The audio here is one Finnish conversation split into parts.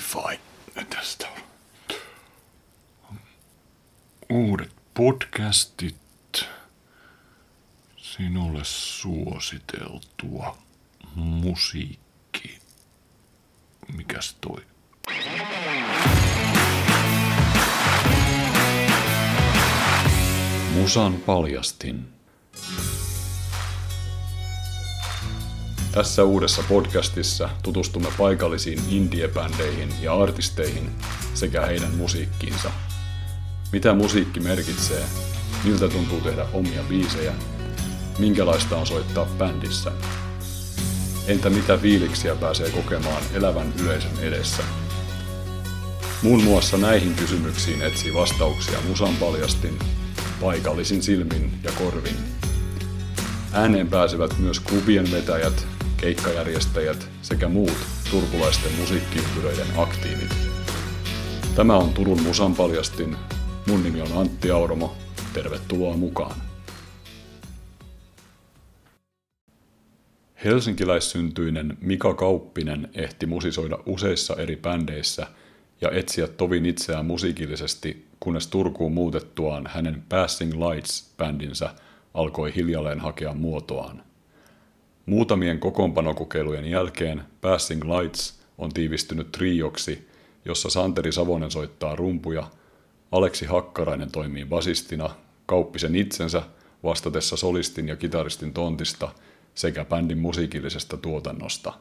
Spotify tästä on. Uudet podcastit. Sinulle suositeltua musiikki. Mikäs toi? Musan paljastin. Tässä uudessa podcastissa tutustumme paikallisiin indie-bändeihin ja artisteihin sekä heidän musiikkiinsa. Mitä musiikki merkitsee, miltä tuntuu tehdä omia biisejä, minkälaista on soittaa bändissä. Entä mitä fiiliksiä pääsee kokemaan elävän yleisön edessä? Muun muassa näihin kysymyksiin etsii vastauksia Musan paljastin, paikallisin silmin ja korvin. Ääneen pääsevät myös klubien vetäjät, keikkajärjestäjät sekä muut turkulaisten musiikkiympyröiden aktiivit. Tämä on Turun Musan paljastin. Mun nimi on Antti Auromo. Tervetuloa mukaan. Helsinkiläissyntyinen Mika Kauppinen ehti musisoida useissa eri bändeissä ja etsiä tovin itseään musiikillisesti, kunnes Turkuun muutettuaan hänen Passing Lights-bändinsä alkoi hiljalleen hakea muotoaan. Muutamien kokoonpanokokeilujen jälkeen Passing Lights on tiivistynyt trioksi, jossa Santeri Savonen soittaa rumpuja, Aleksi Hakkarainen toimii basistina, Kauppisen itsensä vastatessa solistin ja kitaristin tontista sekä bändin musiikillisesta tuotannosta.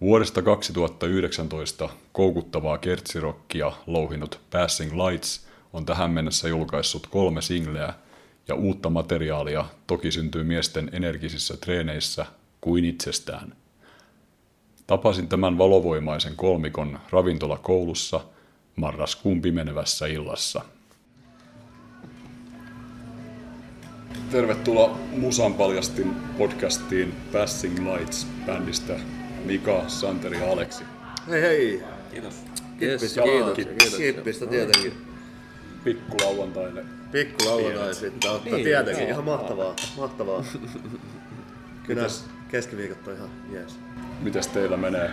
Vuodesta 2019 koukuttavaa kertsirokkia louhinut Passing Lights on tähän mennessä julkaissut kolme singleä – ja uutta materiaalia toki syntyy miesten energisissä treeneissä kuin itsestään. Tapasin tämän valovoimaisen kolmikon ravintolakoulussa marraskuun pimenevässä illassa. Tervetuloa Musan paljastin podcastiin Passing Lights bändistä Mika, Santeri ja Aleksi. Hei hei! Kiitos. Kippistä, Kiitos, kiitos. kiitos. Kippistä tietenkin. Pikku lauantaille. Pikku lauantai sitten ottaa Niin, tietenkin. joo. Ihan mahtavaa. Mahtavaa. Kyllä keskiviikot on ihan jees. Mitäs teillä menee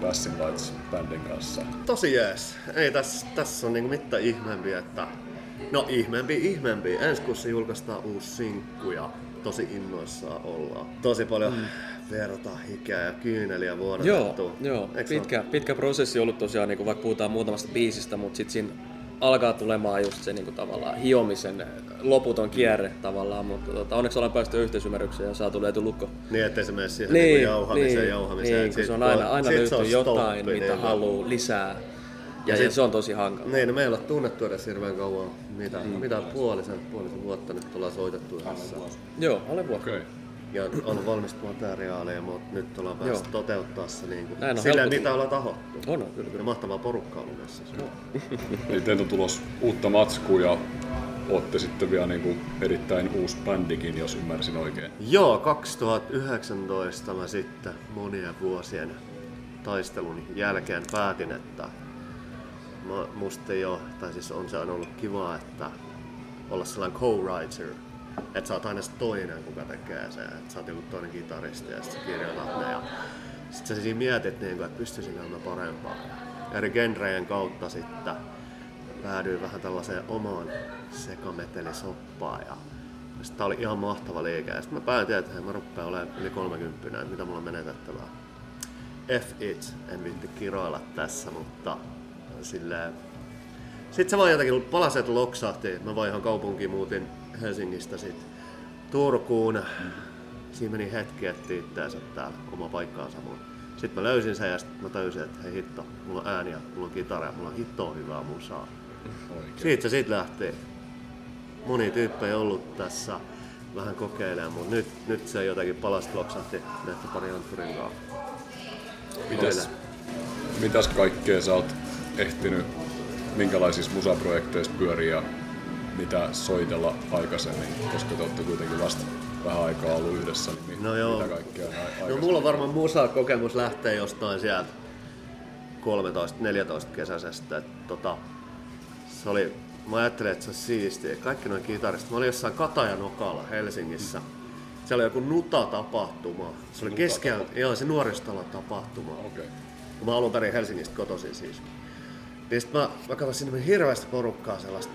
Passing Lights bändin kanssa? Tosi jees. Ei tässä, tässä on niinku mitään ihmeempiä, että... No ihmeempi, ihmeempi. Ensi kuussa julkaistaan uusi sinkku ja tosi innoissaan ollaan. Tosi paljon mm. verta, hikeä ja kyyneliä vuodatettu. Joo, joo. Eikö Pitkä, pitkä prosessi ollut tosiaan, niin kuin vaikka puhutaan muutamasta biisistä, mutta sitten siinä alkaa tulemaan just se niin kuin tavallaan hiomisen loputon kierre tavallaan, mutta tota, onneksi ollaan päästy yhteisymmärrykseen ja saatu löyty lukko. Niin, ettei se mene siihen niin, jauhamiseen, niin, jauhamiseen. Niin, kun Sit se on aina, aina löytyy on jotain, stoppi, mitä niin. haluaa lisää. Ja, Ja ja sit- se on tosi hankala. Niin, no meillä on tunnettu edes hirveän kauan. Mitä, mm. mitä puolisen, puolisen vuotta nyt ollaan soitettu yhdessä. Joo, alle vuosi. Okei. Okay. Ja on valmista materiaalia, mutta nyt ollaan päästy Joo. toteuttaa se niin kuin, Näin on helppo mitä ollaan tahottu. On, on, kyllä, Ja kyllä. mahtavaa porukkaa ollut messissä. Niin teiltä on tulos uutta matskua ja olette sitten vielä niin kuin erittäin uusi bändikin, jos ymmärsin oikein. Joo, 2019 mä sitten monien vuosien taistelun jälkeen päätin, että mä, musta ole, tai siis on se aina ollut kiva, että olla sellainen co-writer, että sä oot aina toinen, kuka tekee sen, että sä oot joku toinen kitaristi ja sit sä kirjoitat ne ja sit sä siinä mietit, niin kuin, että pystyisikö mä parempaa. Eri genrejen kautta sitten päädyin vähän tällaiseen omaan sekametelisoppaan ja sitten tää oli ihan mahtava liike. Ja sitten mä päätin, että hei, mä rupean olemaan yli 30, että mitä mulla on menetettävää. F it, en viitti kiroilla tässä, mutta silleen... Sitten se vaan jotenkin palaset loksahti. Mä vaan ihan kaupunkiin muutin Helsingistä sit Turkuun. Siinä meni hetki etsiä itteensä täällä oma paikkaansa mun. Sitten mä löysin sen ja sitten mä tajusin, että hei hitto, mulla on ääni ja mulla on kitara mulla on hittoa hyvää musaa. Oikein. Siitä se sitten lähtee. Moni tyyppejä ollut tässä vähän kokeilemaan, mutta nyt, nyt se jotenkin palast loksahti näiden pari Antturin kanssa. Mitäs, mitäs kaikkea sä oot ehtinyt, minkälaisissa musaprojekteissa pyörii ja mitä soitella aikaisemmin, koska te olette kuitenkin vasta vähän aikaa ollut yhdessä, niin No joo. mitä kaikkea No mulla on varmaan musa-kokemus lähtee jostain sieltä 13-14 kesäisestä. Tota, se oli, mä ajattelin, että se on siistiä. Kaikki noin kitaristit. Mä olin jossain Katajanokalla Helsingissä. Siellä oli joku Nuta-tapahtuma. Se oli keskellä, joo se nuoristalo tapahtuma. Okei. Okay. Mä alun perin Helsingistä kotoisin siis. Niin sit mä, mä katsoin sinne hirveästi porukkaa, sellaista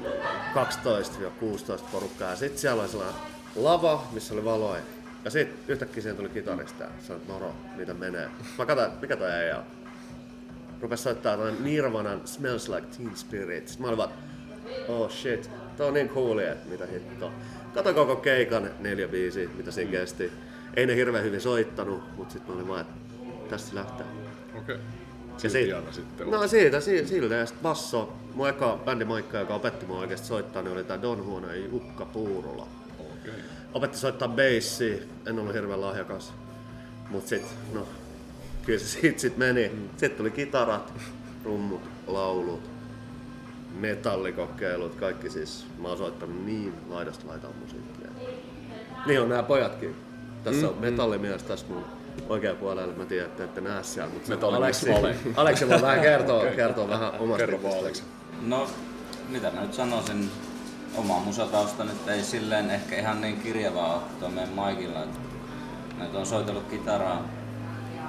12-16 porukkaa. Ja sit siellä oli sellainen lava, missä oli valoja. Ja sit yhtäkkiä siihen tuli kitarista ja sanoi, moro, mitä menee. Mä katsoin, mikä toi äijä on. Rupes soittaa tämän Nirvanan Smells Like Teen Spirit. Sitten mä olin vaan, oh shit, tää on niin cooli, että mitä hittoa. Kato koko keikan neljä biisiä, mitä siinä kesti. Ei ne hirveän hyvin soittanut, mutta sitten mä olin vaan, että tästä lähtee. Okei. Ja Siitä sitten. No siitä, si- siltä. Ja sitten basso, mun eka bändimaikka, joka opetti mua oikeasti soittaa, niin oli tää Don Huono ja Jukka Puurola. Okei. Opetti soittaa bassi, en ollut hirveän lahjakas. Mut sit, no, kyllä se siitä sit meni. Mm. Sitten tuli kitarat, rummut, laulut, metallikokeilut, kaikki siis. Mä oon soittanut niin laidasta laitaan musiikkia. Niin on nämä pojatkin. Tässä on metallimies tässä mun oikea puolella, mä tiedän, että ette näe siellä, mutta Aleksi. Aleksi voi vähän kertoa, kertoa vähän omasta Kerro. No, mitä mä nyt sanoisin, oma musatausta nyt ei silleen ehkä ihan niin kirjavaa ole tuo meidän Maikilla. Nyt on soitellut kitaraa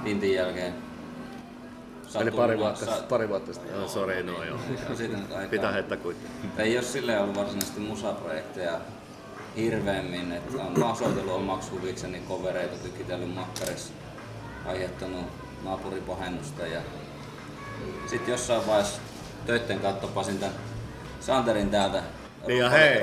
Tintin jälkeen. Eli pari vuotta, Sa- pari vuotta sitten. Joo, sori, no joo. Siitä nyt aikaa. Pitää heittää kuitenkin. Ei ole silleen ollut varsinaisesti musaprojekteja hirveämmin. Että on, mä oon soitellut omaksi huvikseni kovereita, tykitellyt makkarissa, aiheuttanut naapuripahennusta ja sitten jossain vaiheessa töitten kautta pasin tän Santerin täältä Niin ja hei,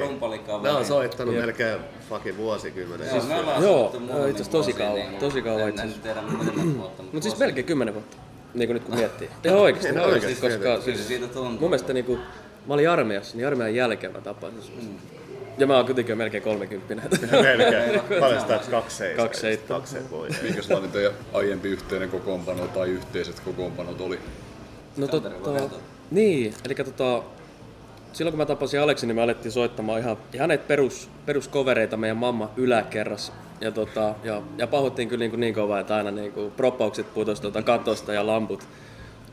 mä oon soittanut melkein fucking vuosikymmenen. Joo, me ollaan Joo, soittu joo, itse asiassa tosi kauan, niin, tosi kauan itse asiassa. tiedä muutamat vuotta, mutta Mutta siis melkein kymmenen vuotta, niin kuin nyt kun miettii. Ihan ihan no oikeasti koska siis siitä tuntuu. mun mielestä niin kuin, mä olin armeijassa, niin armeijan jälkeen mä tapasin sut. Ja mä oon kuitenkin melkein kolmekymppinen. Melkein. Paljon sitä kaksi seitsemän. Kaksi seitsemän. Kaksi seitsemän voi. Minkälainen teidän aiempi yhteinen kokoonpano tai yhteiset kokoonpanot oli? No totta, niin, eli tota, silloin kun mä tapasin Aleksin, niin me alettiin soittamaan ihan, ihan näitä perus, peruskovereita meidän mamma yläkerrassa. Ja, tota, ja, ja pahoittiin kyllä niin, kuin niin kovaa, että aina niin kuin proppaukset putosi tuota katosta ja lamput.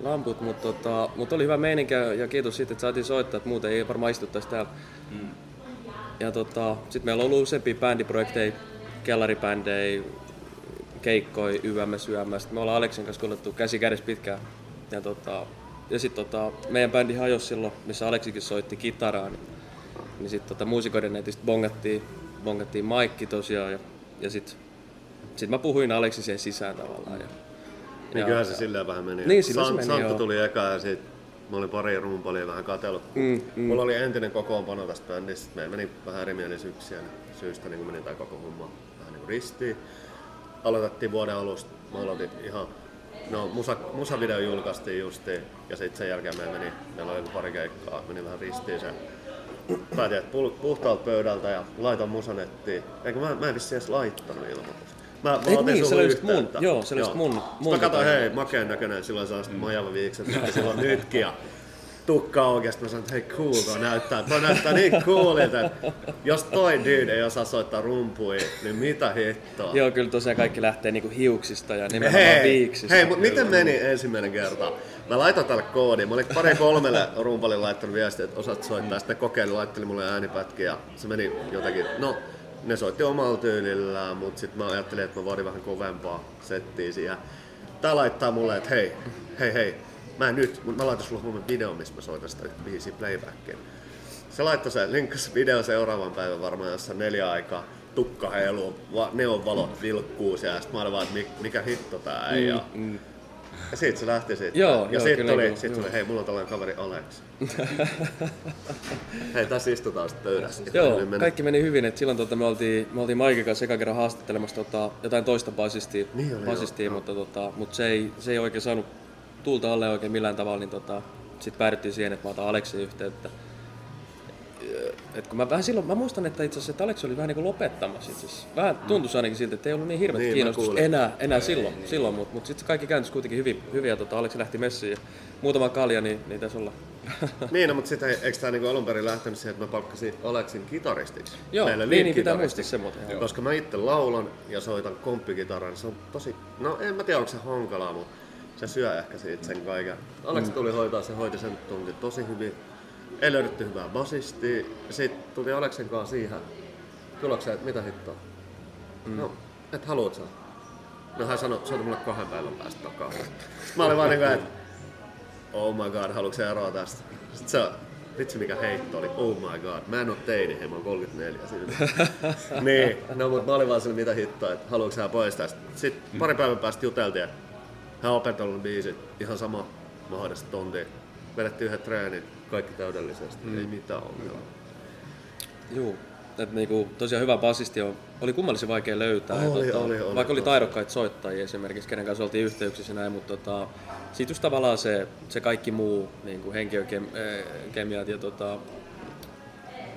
Lamput, mutta tota, mut oli hyvä meininki ja ja kiitos siitä, että saatiin soittaa, että muuten ei varmaan istuttaisi täällä. Ja tota, sitten meillä on ollut useampia bändiprojekteja, kellaripändejä, keikkoi, YMS. Sitten me ollaan Aleksin kanssa kuljettu käsi kädessä pitkään. Ja, tota, ja sitten tota, meidän bändi hajosi silloin, missä Aleksikin soitti kitaraa. Niin, niin sitten tota, muusikoiden netistä bongattiin, bongattiin maikki tosiaan. Ja, ja sitten sit mä puhuin Aleksi siihen sisään tavallaan. Ja, Niin ja- kyllähän se silleen vähän meni. Niin, silleen se meni, Santtu joo. tuli eka ja sit mä olin pari rumpalia vähän katsellut. Mm, mm. Mulla oli entinen kokoonpano tästä bändistä. Meillä meni vähän erimielisyyksiä niin syystä, niin kuin meni tää koko homma vähän niin kuin ristiin. Aloitettiin vuoden alusta. Mä aloitin ihan No, musa, musavideo julkaistiin justiin ja sitten sen jälkeen me meni, meillä oli pari keikkaa, meni vähän ristiin se. Päätin, että puhtaalta pöydältä ja laitan musanettiin. Eikö mä, mä en vissiin edes laittanut ilmoitusta. Mä, mä otin niin? Se sulle oli just mun- joo, se oli just mun- mun Mä katsoin, hei, makeen näköinen, silloin sellaiset mm. majava viikset, silloin nytkin. Ja tukka sit mä sanoin, että hei cool, toi näyttää, toi näyttää niin coolilta, että jos toi dude ei osaa soittaa rumpuja, niin mitä hittoa. Joo, kyllä tosiaan kaikki lähtee niinku hiuksista ja nimenomaan Hei, viiksistä. hei mutta miten meni ensimmäinen kerta? Mä laitoin tälle koodin. Mä olin pari kolmelle rumpalille laittanut viestiä, että osaat soittaa. Sitten kokeili, laitteli mulle äänipätkiä ja se meni jotenkin, no ne soitti omalla tyylillään, mutta sitten mä ajattelin, että mä vaadin vähän kovempaa settiä siihen. Tää laittaa mulle, että hei, hei, hei, mä en nyt, mutta mä laitan sulle huomenna video, missä mä soitan sitä biisiä playbackin. Se laittoi se, linkkasi video seuraavan päivän varmaan jossain neljä aikaa. Tukka heiluu, va- neonvalot vilkkuu siellä, ja sit mä olin vaan, että mi- mikä hitto tää ei. Ja, ja siitä se lähti siitä. Joo, ja joo, sitten tuli, joo, sit joo. tuli, hei, mulla on tällainen kaveri Alex. hei, tässä istutaan sitten pöydässä. Joo, Niin meni- kaikki meni hyvin. Et silloin tota, me oltiin, me oltiin Maikin kanssa eka kerran haastattelemassa tota, jotain toista basistia, Niin oli, basistia joo, mutta, tota, mutta se, ei, se ei oikein saanut tulta alle oikein millään tavalla. Niin tota, sitten päädyttiin siihen, että mä otan Aleksiin yhteyttä. Et kun mä vähän silloin, mä muistan, että itse asiassa että Aleksi oli vähän niin kuin lopettamassa itse asiassa. Vähän tuntui ainakin siltä, että ei ollut niin hirveät Niin, kiinnostusta enää, enää silloin, silloin mutta mut sitten kaikki kääntyi kuitenkin hyvin, hyvin ja tota, Aleksi lähti messiin ja muutama kalja, niin, niin tässä ollaan. Niin, no, mutta sitten eikö tämä niinku alun perin lähtenyt siihen, että mä palkkasin Aleksin kitaristiksi? Joo, Meille niin, niin pitää muistaa se muuten. joo. Koska mä itse laulan ja soitan komppikitaran, niin se on tosi, no en mä tiedä onko se hankalaa, mutta se syö ehkä siitä sen kaiken. Aleksi tuli hoitaa, se hoiti sen tunti tosi hyvin. Ei löydetty hyvää basistia. Sitten tuli Aleksen kanssa siihen tulokseen, että mitä hittoa. Mm. No, et haluat sä? No hän sanoi, soita mulle kahden päivän päästä takaisin. Mä olin vaan niinku, että oh my god, haluatko eroa tästä? Sitten se vitsi mikä heitto oli, oh my god, mä en oo teini, hei mä oon 34 siinä. niin, no mut mä olin vaan sille mitä hittoa, että haluatko sä pois tästä. Sitten pari päivän päästä juteltiin, että hän on opetellut biisit, ihan sama mahdollista tontia. Vedettiin yhden treenin, kaikki täydellisesti, mm. ei mitään ongelmaa. Joo, että niinku, tosiaan hyvä basisti on, oli kummallisen vaikea löytää. Oli, ja, tota, oli, oli, vaikka oli taidokkaita soittajia esimerkiksi, kenen kanssa oltiin yhteyksissä näin, mutta tota, sitten just tavallaan se, se kaikki muu, niin kuin henkilökemiat ja tota,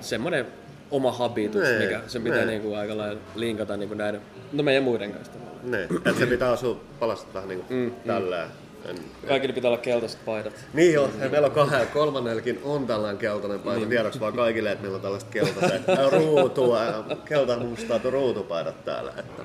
semmoinen oma habitus, Nee, mikä sen pitää nee. niin kuin aika lailla linkata niin kuin näiden, no meidän muiden kanssa. Niin, että se pitää asua palastaa vähän niinku mm, tälleen. En, Kaikille pitää olla keltaiset paidat. Niin joo, ja meillä on kahden, kolmannellekin on tällainen keltainen paita. Niin. Tiedoksi vaan kaikille, että meillä on tällaiset keltaiset ruutua, keltainen ruutupaidat täällä. Että,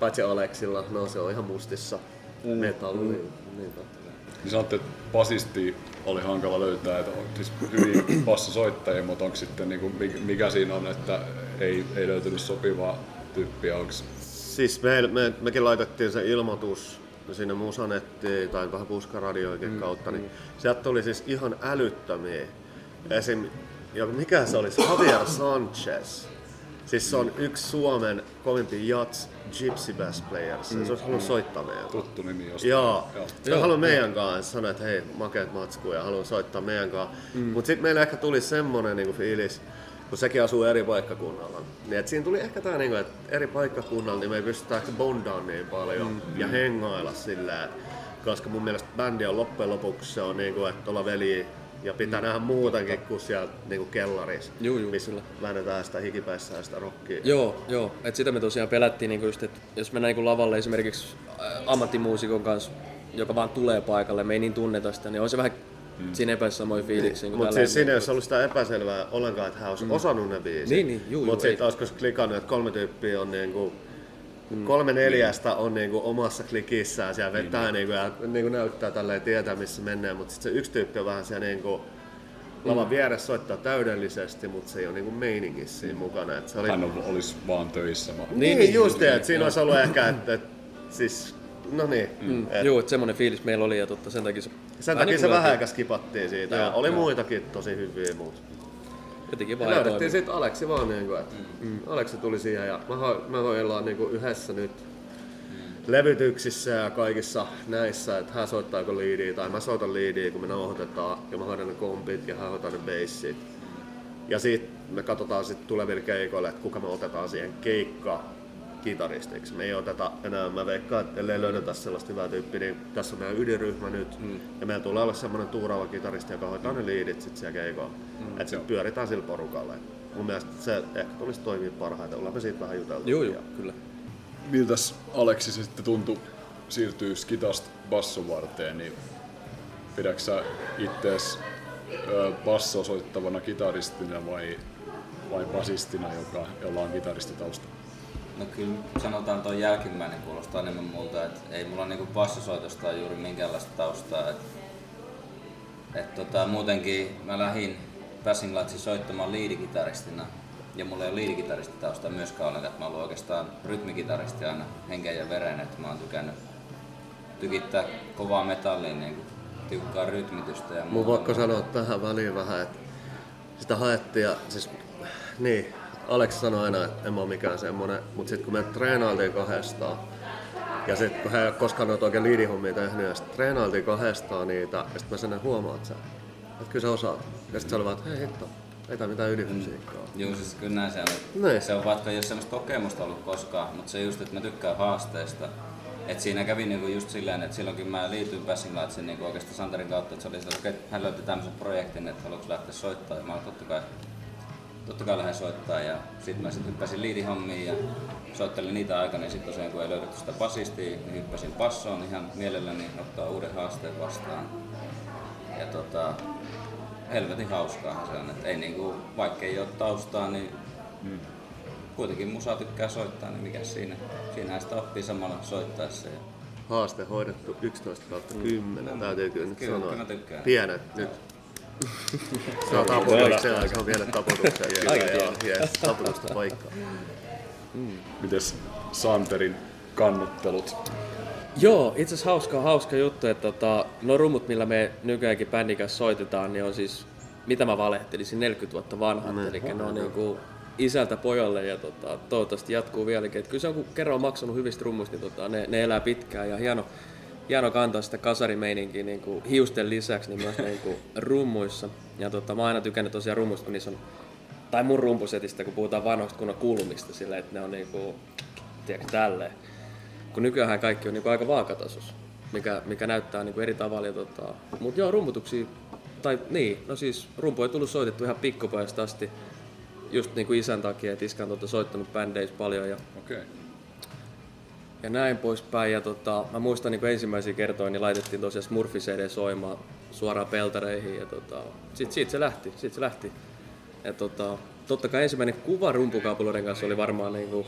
paitsi Aleksilla, no se on ihan mustissa. Mm. Metalli. Mm. Niin, totta. Niin sanotte, että basisti oli hankala löytää, että on siis hyvin bassosoittajia, mutta onko sitten niinku, mikä- mikä siinä on, että ei, ei löytynyt sopivaa tyyppiä, onko Siis me, me, mekin laitettiin se ilmoitus sinne Musanettiin tai vähän puskaradioikin mm. kautta, niin sieltä tuli siis ihan älyttömiä. Esim. Ja mikä se olisi? Javier Sanchez. Siis se on yksi Suomen kovimpia jats gypsy bass players. Mm. Se olisi halunnut soittaa meidän tuttu nimi jostain? Joo. Joo. Se haluaa meidän kanssa sanoa, että hei, makeat matskuja ja haluaa soittaa meidän kanssa. Mm. Mutta sitten meillä ehkä tuli semmonen niinku fiilis, kun sekin asuu eri paikkakunnalla. Niin et siinä tuli ehkä tää, niinku, että eri paikkakunnalla niin me ei pystytä ehkä bondaa niin paljon mm. ja hengailla sillä, et, koska mun mielestä bändi on loppujen lopuksi se on niinku, että olla veli ja pitää mm. nähdä muutenkin kuin siellä niinku kellarissa, Juu, juu, missä kyllä. väännetään sitä hikipäissä ja sitä rockia. Joo, joo. Et sitä me tosiaan pelättiin, niinku just, että jos mennään niinku lavalle esimerkiksi ammattimuusikon kanssa, joka vaan tulee paikalle, me ei niin tunneta sitä, niin on se vähän mm. siinä epäsamoja fiiliksiä. Mutta siis siinä ei olisi ollut sitä epäselvää ollenkaan, että hän olisi mm. osannut ne biisit. Niin, niin, juu, Mutta sitten olisiko klikannut, että kolme tyyppiä on niinku, kolme neljästä on niinku omassa klikissään siellä vetää niinku, ja niinku näyttää tälleen tietää missä mennään, mutta sitten se yksi tyyppi on vähän siellä niinku, lavan vieressä soittaa täydellisesti, mutta se ei ole niinku meiningissä siinä mukana. Et se oli, Hän on, olisi vaan töissä. vaan- niin, niin, just niin, että siinä olisi ollut ehkä, että, että siis, no niin, Mm. et, Joo, että semmoinen fiilis meillä oli ja totta, sen takia se... sen vähän takia se vähän aikaa skipattiin siitä. Joo, ja oli joo. muitakin tosi hyviä, mutta Jotenkin vaan löydettiin sitten Aleksi vaan, niin kuin, että mm. Aleksi tuli siihen ja me, ho- me hoidellaan niin kuin yhdessä nyt levytyksissä ja kaikissa näissä, että hän soittaa joko liidiä tai mä soitan liidiä, kun me nauhoitetaan ja mä hoidan ne kompit ja hän hoitaa ne bassit. Ja sitten me katsotaan sitten tuleville keikoille, että kuka me otetaan siihen keikka kitaristiksi. Me ei oteta enää, mä veikkaan, että ellei löydetä sellaista hyvää tyyppiä, niin tässä on meidän ydinryhmä nyt. Mm. Ja meillä tulee olla semmoinen tuuraava kitaristi, joka hoitaa ne liidit sitten siellä keikoilla. Mm. Että sitten pyöritään sillä porukalla. Et mun mielestä se ehkä tulisi toimia parhaiten. Ollaan me siitä vähän juteltu. Joo, joo, kyllä. Miltäs Aleksi se sitten tuntui siirtyä skitasta basson varteen, niin pidätkö sä ittees basso soittavana kitaristina vai, vai basistina, joka, jolla on kitaristitausta? No kyllä sanotaan tuo jälkimmäinen kuulostaa enemmän multa, että ei mulla niinku bassosoitosta juuri minkäänlaista taustaa. Et, et tota, muutenkin mä lähdin Passing soittamaan liidikitaristina ja mulla ei ole liidikitaristitaustaa myöskään ollenkaan, että mä oon oikeastaan rytmikitaristi aina henkeen ja veren, että mä oon tykännyt tykittää kovaa metallia, niin kuin tiukkaa rytmitystä ja Mun muuta. pakko sanoa tähän väliin vähän, että sitä haettiin ja siis, niin, Aleksi sanoi aina, että en mä ole mikään semmonen, mutta sitten kun me treenailtiin kahdestaan, ja sitten kun hän ei ole koskaan noita oikein liidihommia tehnyt, ja sitten treenailtiin kahdestaan niitä, ja sitten mä sen huomaan, että sä, että kyllä sä osaat. Ja sitten se oli vaan, että hei hitto, ei tää mitään ydinmusiikkaa. Joo, siis kyllä näin se on. Niin. Se on vaikka ei ole semmoista kokemusta ollut koskaan, mutta se just, että mä tykkään haasteista. Et siinä kävi niinku just silleen, että silloin kun mä liityin Passing Lightsin niinku oikeastaan Santerin kautta, että se oli se, että hän löyti tämmöisen projektin, että haluatko lähteä soittamaan. Ja mä olin totta kai, totta kai lähden soittaa ja sitten mä sitten hyppäsin liidihommiin ja soittelin niitä aikana ja sitten tosiaan kun ei löydetty sitä basistia, niin hyppäsin bassoon ihan mielelläni ottaa uuden haasteen vastaan. Ja tota, helvetin hauskaahan se on, että ei niinku, vaikka ei ole taustaa, niin kuitenkin musa tykkää soittaa, niin mikä siinä, siinähän sitä oppii samalla soittaessa. Ja Haaste hoidettu 11 kautta 10, täytyy kyllä nyt Kyllä, sanoa. kyllä mä tykkään. Pienet nyt. Se on taputuksia, se on pienet taputuksia. Kyllä, Aika joo, yes, taputusta paikkaa. Mites Santerin kannuttelut. Joo, itse asiassa hauska, hauska juttu, että tota, no rummut, millä me nykyäänkin bändin kanssa soitetaan, niin on siis, mitä mä valehtelisin, 40 vuotta vanhat. Mm. Eli ne on niinku isältä pojalle ja tota, toivottavasti jatkuu vieläkin. Et kyllä se on, kun kerran on maksanut hyvistä rummuista, niin tota, ne, ne, elää pitkään ja hieno, hieno kantaa sitä kasarimeininkiä niin kuin hiusten lisäksi niin myös niin kuin rummuissa. Ja tota, mä oon aina tykännyt tosiaan rummuista, kun niissä on, tai mun rumpusetistä, kun puhutaan vanhoista kunnon kulmista, sillä että ne on niinku, tiedätkö, tälleen. Kun nykyään kaikki on niinku aika vaakatasossa, mikä, mikä näyttää niinku eri tavalla. Ja tota, mut joo, rumputuksia, tai niin, no siis rumpu ei tullut soitettu ihan pikkupojasta asti, just niinku isän takia, että iskä on tota soittanut bändeissä paljon ja. Okay. Ja näin poispäin. Ja tota, mä muistan niin ensimmäisiä kertoja, niin laitettiin tosiaan Smurfi CD soimaan suoraan peltareihin. Ja tota, sit, siitä se lähti, siitä se lähti. Ja tota, totta kai ensimmäinen kuva rumpukaapuloiden kanssa oli varmaan niinku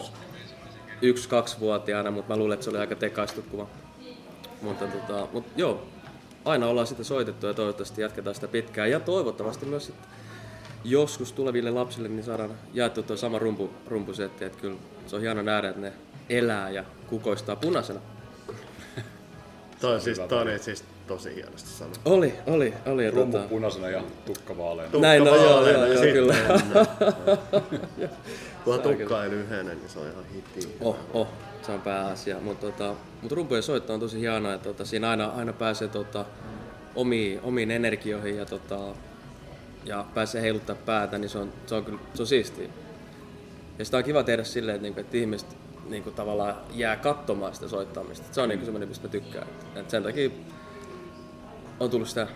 yksi, kaksivuotiaana, mutta mä luulen, että se oli aika tekaistu kuva. Mutta tota, mut joo, aina ollaan sitä soitettu ja toivottavasti jatketaan sitä pitkään. Ja toivottavasti myös sit joskus tuleville lapsille niin saadaan jaettu tuo sama rumpu, rumpusetti. Että kyllä se on hieno nähdä, että ne elää ja kukoistaa punaisena. Toi, on siis, toi oli siis tosi hienosti sanottu. Oli, oli, oli. Ja Rumpu tota, punaisena ja tukka vaaleana. näin, no joo, joo, ja joo, kyllä. Kun tukka ei lyhene, niin se on ihan hiti. Oh, oh, se on pääasia. Mutta tota, mut rumpujen soitto on tosi hienoa, että tota, siinä aina, aina pääsee tota, omiin, omiin energioihin ja, tota, ja pääsee heiluttaa päätä, niin se on, se on, kyllä, se on siistiä. Ja sitä on kiva tehdä silleen, että, niinku, että ihmiset niinku, tavallaan jää katsomaan sitä soittamista. Se on niinku semmoinen, mistä mä tykkään. Et, sen takia on tullut sitä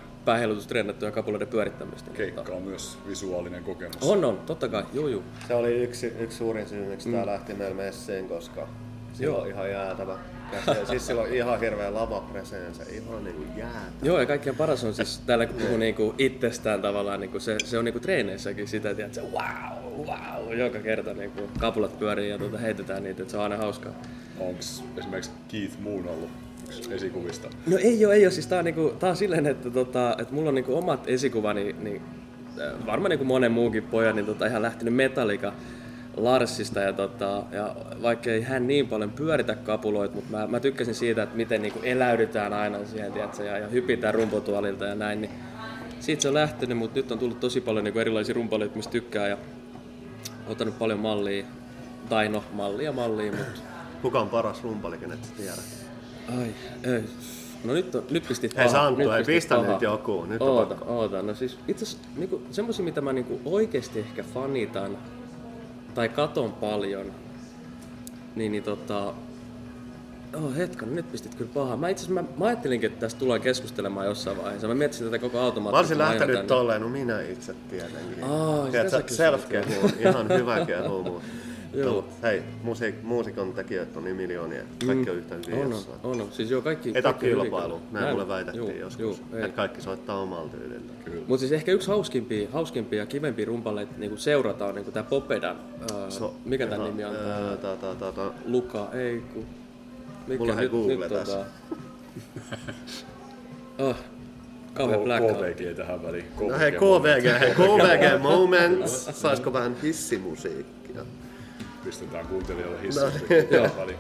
ja kapuloiden pyörittämistä. niin Keikka on myös visuaalinen kokemus. On, on, totta kai, juu, juu. Se oli yksi, yksi suurin syy, miksi tää lähti meillä messiin, koska sillä on ihan jäätävä käsi. Ja siis sillä on ihan hirveä lavapresensä, ihan niinku jäätävä. Joo, ja kaikkein paras on siis täällä kun puhuu niinku itsestään tavallaan, niinku se, se on niinku treeneissäkin sitä, että se wow, wow, joka kerta niinku kapulat pyörii ja tuota heitetään niitä, että se on aina hauskaa. Onko esimerkiksi Keith Moon ollut esikuvista? No ei oo, ei oo, siis tää on, niinku, tää on silleen, että, tota, että mulla on niinku omat esikuvani, niin, äh, varmaan niinku monen muunkin pojan, niin tota, ihan lähtenyt Metallica Larsista ja, tota, ja vaikka ei hän niin paljon pyöritä kapuloit, mutta mä, mä tykkäsin siitä, että miten niinku eläydytään aina siihen, tiedätkö, ja, ja hypitään rumpotuolilta ja näin, niin siitä se on lähtenyt, mutta nyt on tullut tosi paljon niinku erilaisia rumpaleita, mistä tykkää ja ottanut paljon mallia, tai no mallia mallia, mutta Kuka on paras rumpali, kenet sä tiedät? ai, ei. No nyt, on, nyt pistit paha, Santtu, nyt hei pistit pistä paha. nyt joku, nyt on Oota, pakko. oota. No siis itse asiassa niinku, semmosia, mitä mä niinku oikeesti ehkä fanitan tai katon paljon, niin, niin tota... Oh, hetken, nyt pistit kyllä paha. Mä itse mä, mä ajattelinkin, että tästä tullaan keskustelemaan jossain vaiheessa. Mä miettisin tätä koko Mä automaattista. olisin kun lähtenyt tolleen, no minä itse tietenkin. Aa, Tiedätkö, self-kehu, ihan hyvä kehu, Joo. hei, musiik, muusikon tekijät on niin miljoonia, kaikki on yhtä hyviä On, on, jossain. on, on. Siis joo, kaikki... Ei tää kaikki on kilpailu, hyvin. näin Näin mulle väitettiin Juu, joskus. juu, ei. että kaikki soittaa omalla tyylillä. Mutta siis ehkä yksi hauskimpia, hauskimpia ja kivempiä rumpaleita niin seurata on niin tämä Popedan. Ää, So- mikä tämän ihan, nimi on? ää, tää, tää, tää, tää. Luka, ei ku... Mikä Mulla hei Google tota- tässä. Oh, kauhean black KVG tähän väliin. No hei, KVG, hei, KVG Moments. Saisko vähän hissimusiikkia? Pistetään kuuntelijoille No, niin. tähän väliin.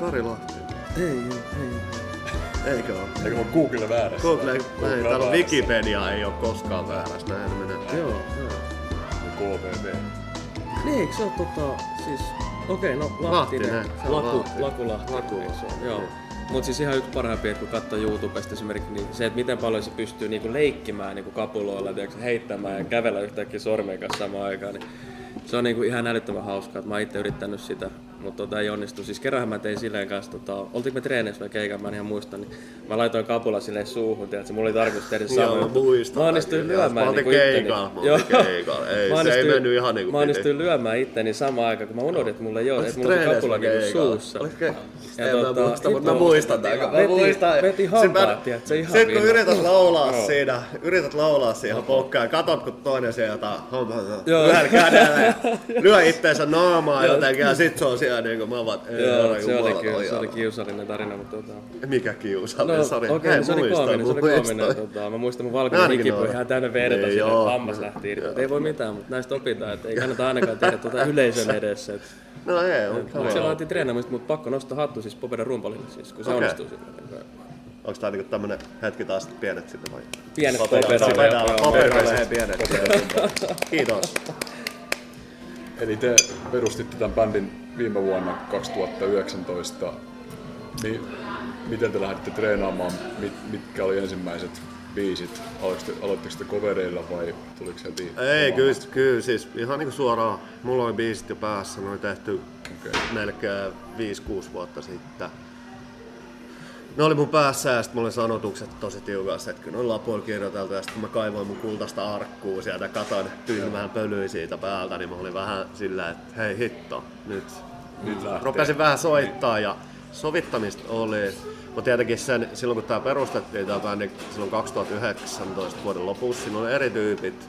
Kari Lahti. Ei, ei, ei. Eikö oo? Eikö ole Google väärässä? Google, ei, Google täällä on. Wikipedia ei oo koskaan väärässä, näin menee. Joo, joo. KVV. Niin, eikö se ole tota, siis, okei, okay, no Lahtinen, Lahtinen, on Laku, Lahtinen. Laku Lahtinen, Laku ole? Lahtinen, joo. Mutta siis ihan yksi parhaimpia, että kun katsoo YouTubesta esimerkiksi, niin se, että miten paljon se pystyy niinku leikkimään niinku kapuloilla, tiedätkö, heittämään ja kävellä yhtäkkiä sormien kanssa samaan aikaan, niin se on niinku ihan älyttömän hauskaa, että mä oon itse yrittänyt sitä, mutta tota ei onnistu. Siis kerranhan mä tein silleen kanssa, tota, oltiinko me treeneissä vai keikan, mä en ihan muista, niin mä laitoin kapula silleen suuhun, tiedätkö, mulla oli tarkoitus tehdä sama Joo, mä muistan. Mä onnistuin lyömään niinku itteni. mä keikalla. Ei, Mä se ei mennyt ihan niinku Mä onnistuin lyömään itteni samaan aikaan, kun mä unohdin, että mulla ei ole, että mulla Treeneissä kapula niinku suussa. Ke- Ja En mä tota, muista, mutta mä muistan tämän. Mä muistan. veti hampaat, tiedätkö, ihan Sit kun yrität laulaa siinä, yrität laulaa siihen polkkaan ja katot kun toinen sieltä kädellä ja lyö itteensä naamaa jotenkin ja sit se on siellä niinku mä vaan, ei Joo, se oli, kyllä, se oli kiusallinen tarina, mutta tota... Mikä kiusallinen, No, sori. okei, Hei, no, se oli koominen, se oli koominen. Tota, mä muistan mun valkoinen noin. ihan täynnä verta, Niin, joo. hammas lähti irti. Ei voi mitään, mutta näistä opitaan, että ei kannata ainakaan tehdä tuota yleisön edessä. Et No ei, on Mutta siellä laitettiin treenaamista, mutta pakko nostaa hattu siis Popedan rumpalille, siis, kun se Okei. onnistuu sillä. Onko tää niinku tämmönen hetki taas pienet sinne vai? Pienet paperilla he pienet. Kiitos. Eli te perustitte tämän bändin viime vuonna 2019. Mi- miten te lähditte treenaamaan? Mit- mitkä oli ensimmäiset biisit? Aloitteko te, covereilla vai tuliko se heti? Ei, kyllä, kyllä siis ihan niinku suoraan. Mulla oli biisit jo päässä, ne oli tehty Okei. melkein 5-6 vuotta sitten. Ne oli mun päässä ja sitten mulla oli sanotukset tosi tiukasti, että kyllä ne on lapuilla kirjoiteltu ja sitten kun mä kaivoin mun kultaista arkkuu sieltä katon tyhjän vähän pölyä siitä päältä, niin mä olin vähän sillä, että hei hitto, nyt, Nyt lähtee. rupesin vähän soittaa ja sovittamista oli. Mutta tietenkin sen, silloin kun tämä perustettiin tämä bändi silloin 2019 vuoden lopussa, siinä oli eri tyypit,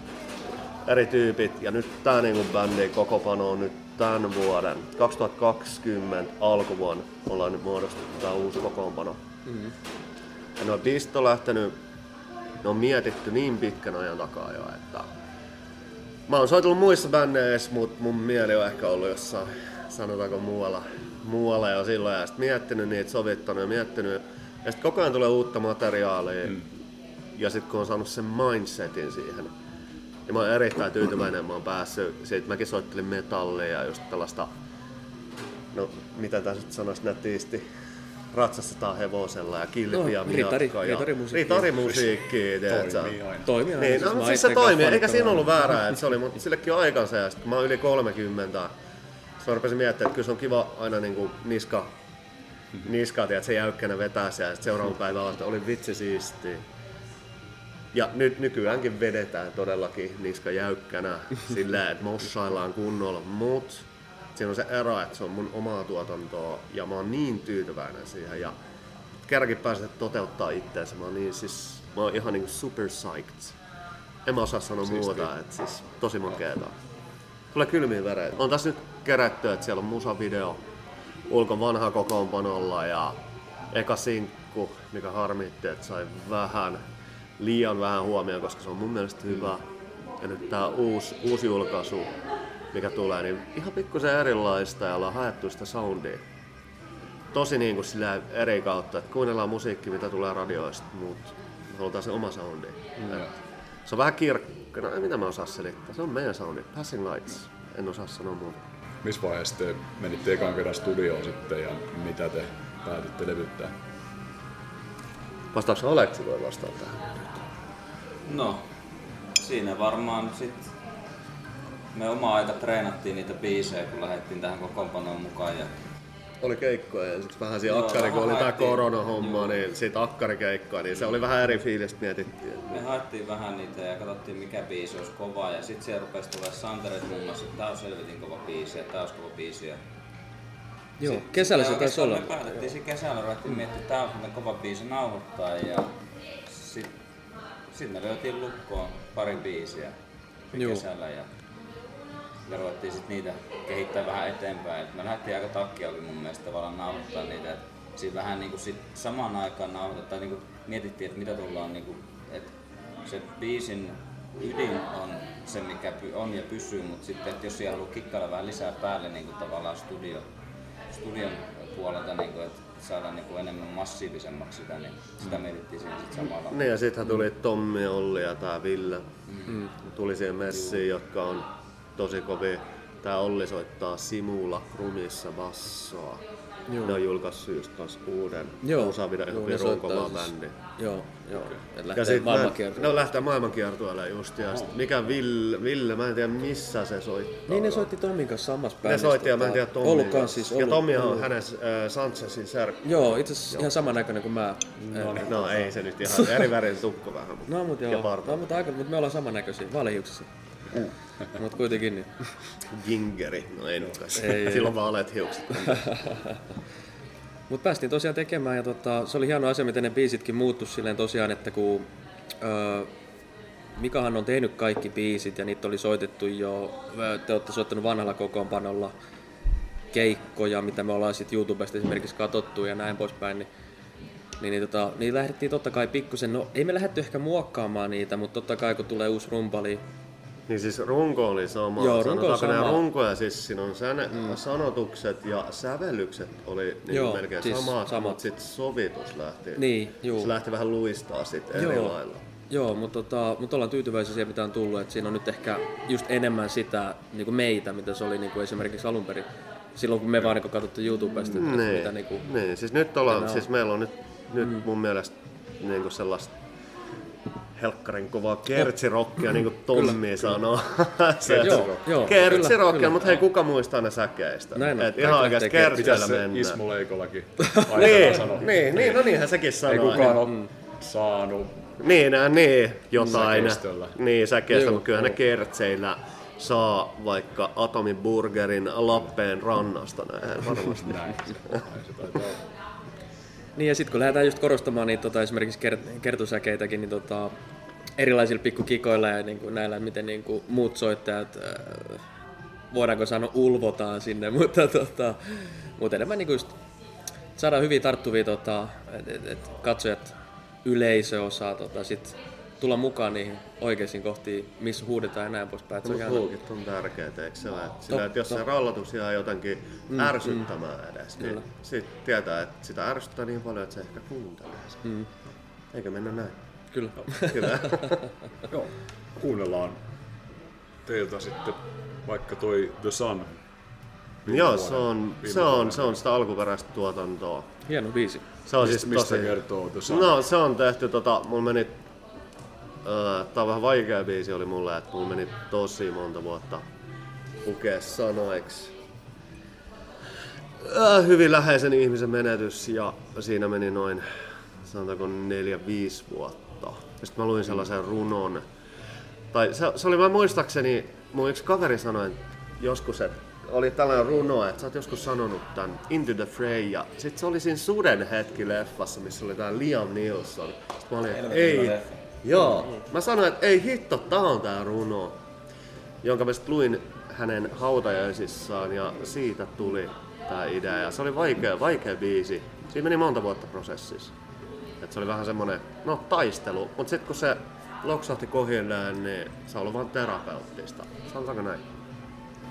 eri tyypit ja nyt tämä niinku bändi kokopano on nyt tämän vuoden 2020 alkuvuonna ollaan nyt muodostettu tämä uusi kokoonpano. Mm-hmm. Ja biisit on lähtenyt, ne on mietitty niin pitkän ajan takaa jo, että Mä oon soitellut muissa bändeissä, mutta mun mieli on ehkä ollut jossain, sanotaanko muualla, muualla jo silloin. Ja sit miettinyt niitä, sovittanut ja miettinyt. Ja sitten koko ajan tulee uutta materiaalia. Mm. Ja sitten kun on saanut sen mindsetin siihen, niin mä oon erittäin tyytyväinen, mä oon päässyt. Siitä mäkin soittelin metallia ja just tällaista, no mitä tässä nyt sanoisi nätisti, ratsastetaan hevosella ja kilpi No, ja ritari- miakka ja ritarimusiikkia. ritarimusiikkia, tiedätkö? Toimii aina. Toimii aina. Niin, no, mutta siis se toimii, eikä siinä ollut väärää, että se oli, mutta sillekin on aikansa ja sit, kun mä oon yli 30, sitten mä rupesin miettimään, että kyllä se on kiva aina niinku niska, niskaa, että se jäykkänä vetää siellä, ja sitten seuraavan päivän on, että oli vitsi siisti. Ja nyt nykyäänkin vedetään todellakin niska jäykkänä sillä, että mossaillaan kunnolla, mutta siinä on se ero, että se on mun omaa tuotantoa ja mä oon niin tyytyväinen siihen ja kerrankin pääsen toteuttaa itteensä. Mä oon niin siis, mä oon ihan niinku super psyched. En mä osaa sanoa muuta, että siis tosi makeeta. Tulee kylmiä väreitä. On tässä nyt kerätty, että siellä on musavideo ulkon vanha kokoonpanolla ja eka sinkku, mikä harmitti, että sai vähän, liian vähän huomioon, koska se on mun mielestä hyvä. Ja nyt tää uusi, uusi julkaisu, mikä tulee, niin ihan pikkusen erilaista ja ollaan haettu sitä soundia tosi niin kuin sillä eri kautta, että kuunnellaan musiikki, mitä tulee radioista, mutta halutaan se oma soundi. Mm. Se on vähän kirkka, no ei mitä mä osaa selittää, se on meidän soundi, Passing Lights, en osaa sanoa muuta. Missä vaiheessa te menitte ekan kerran studioon sitten ja mitä te päätitte levyttää? Vastaako Aleksi voi vastata tähän? No, siinä varmaan sit me oma aika treenattiin niitä biisejä, kun lähdettiin tähän kokoonpanoon mukaan. Ja Oli keikkoja ensiksi vähän siinä akkari, kun oli tää haettiin. koronahomma, Joo. niin siitä akkarikeikkaa, niin se oli vähän eri fiilis, mietittiin. me haettiin vähän niitä ja katsottiin mikä biisi olisi kova. Ja sitten siellä rupesi tulee Santeret muun muassa, että tää on selvitin kova biisi ja tää olisi kova biisi. Ja Joo, sit- kesällä ja se taisi olla. Me päätettiin siinä kesällä, ruvettiin miettimään, että tää on kova biisi nauhoittaa ja sitten sit me löytiin lukkoon pari biisiä Joo. kesällä ja, ja ruvettiin sitten niitä kehittää vähän eteenpäin. Et me lähdettiin aika takkiakin mun mielestä tavallaan nauhoittaa niitä. Et siinä vähän niinku sit samaan aikaan nauhoittaa, tai niinku mietittiin, että mitä tullaan niinku, että se biisin ydin on se, mikä on ja pysyy, mutta sitten, että jos siellä haluaa kikkailla vähän lisää päälle niin kuin tavallaan studio, studion puolelta, niin kuin, että saadaan niin kuin enemmän massiivisemmaksi sitä, niin sitä mietittiin siinä sitten samalla. Niin ja sittenhän tuli Tommi, Olli ja tää Ville. Mm. Tuli siihen messiin, jotka on tosi kovia. Tää Olli soittaa Simula Krumissa bassoa. Joo. Ne on julkaissut just kans uuden Joo. musavideo, Joo, ne soittaa siis- bändi. Joo, joo. Et Ja lähtee sit maailmankiertoon. no lähtee maailmankiertueelle just ja sit mikä Ville, Ville, mä en tiedä missä se soittaa. Niin ne soitti Tommin kanssa samassa Ne bändissä. soitti ja mä en tota, tiedä Tommi. Ollut kans siis. ja ollut- Tommi on ollut- hänen äh, Sanchezin serkku. Joo, itse asiassa ihan samannäköinen kuin mä. No, niin. No ei se nyt ihan eri värinen tukko vähän. Mutta. No mut Ja joo, no, mutta, aika, mutta me ollaan samannäköisiä, valehiuksisia. Mut kuitenkin niin. Gingeri, no ei nukas. Ei, ei. Silloin vaan olet hiukset. Mutta päästiin tosiaan tekemään ja tota, se oli hieno asia, miten ne biisitkin muuttu silleen tosiaan, että kun öö, Mikahan on tehnyt kaikki biisit ja niitä oli soitettu jo, te olette soittanut vanhalla kokoonpanolla keikkoja, mitä me ollaan sitten YouTubesta esimerkiksi katsottu ja näin poispäin, niin niin, niin, tota, niin lähdettiin totta kai pikkusen, no ei me lähdetty ehkä muokkaamaan niitä, mutta totta kai kun tulee uusi rumpali, Niin siis runko oli sama. Joo, runko on sama. runkoja, siis siinä on säne, mm. sanotukset ja sävellykset oli niin Joo, melkein siis samat, samat. mutta sitten sovitus lähti. Niin, juu. Se lähti vähän luistaa sitten eri lailla. Joo, mutta, tota, mutta ollaan tyytyväisiä siihen, mitä on tullut. Et siinä on nyt ehkä just enemmän sitä niin kuin meitä, mitä se oli niin kuin esimerkiksi alun perin. Silloin kun me vaan niin katsottu YouTubesta, että Niin, mitä niin kuin, niin, siis nyt ollaan, siis meillä on nyt, nyt mm. mun mielestä niin kuin sellaista helkkarin kovaa kertsirokkia, niin kuin Tommi sanoo. se, Joo, joo, kyllä, kertsirokkia, kyllä. mutta hei, kuka muistaa ne säkeistä? Näin on, Et ihan oikeasti kertseillä se mennään. Ismo Leikolakin Niin, sanoi? niin, niin, no niinhän sekin Ei sanoo. kukaan ole saanut Niin, nää, niin, jotain. Säkeistöllä. Niin, säkeistä, Joo, mutta kyllä ne kertseillä saa vaikka atomiburgerin Lappeen rannasta näin varmasti. näin. näin se taitaa. Niin ja sitten kun lähdetään just korostamaan niin tota, esimerkiksi kert- kertosäkeitäkin, niin tota, erilaisilla pikkukikoilla ja niin kuin näillä, miten niin kuin muut soittajat, äh, voidaanko sanoa ulvotaan sinne, mutta, tota, mutta enemmän niin kuin just saadaan hyvin tarttuvia, tota, että et, et katsojat, yleisö osaa tota, sit tulla mukaan niihin oikeisiin kohtiin, missä huudetaan ja näin poispäin. että Se on Mutta ihan, huukit on tärkeitä, eikö se To- Sillä, että jos se rallatus jää jotenkin mm, ärsyttämään mm, edes, niin Kyllä. sit tietää, että sitä ärsyttää niin paljon, että se ehkä kuuntelee sen. Mm. Eikö mennä näin? kyllä. Kyllä. Joo, kuunnellaan teiltä sitten vaikka toi The Sun. Joo, se on, se, on, se on sitä alkuperäistä tuotantoa. Hieno biisi. Se on Mistä, siis mistä tosi... kertoo The Sun? No, se on tehty, tota, mulla meni, öö, tää on vähän vaikea biisi oli mulle, että mulla meni tosi monta vuotta lukea sanoiksi. Öö, hyvin läheisen ihmisen menetys ja siinä meni noin, sanotaanko neljä, viisi vuotta. Sitten mä luin sellaisen runon. Tai se, se oli mä muistaakseni, mun yksi kaveri sanoi joskus, että oli tällainen runo, että sä oot joskus sanonut tän Into the Fray ja sit se oli siinä Suden hetki leffassa, missä oli tää Liam Neeson. Sitten mä olin, ei, joo. Mä sanoin, että ei hitto, tää on tää runo. Jonka mä sit luin hänen hautajaisissaan ja siitä tuli tää idea. Ja se oli vaikea, vaikea biisi. Siinä meni monta vuotta prosessissa. Et se oli vähän semmonen, no taistelu, mutta sitten kun se loksahti kohdilleen, niin se on ollut vaan terapeuttista. Sanotaanko näin?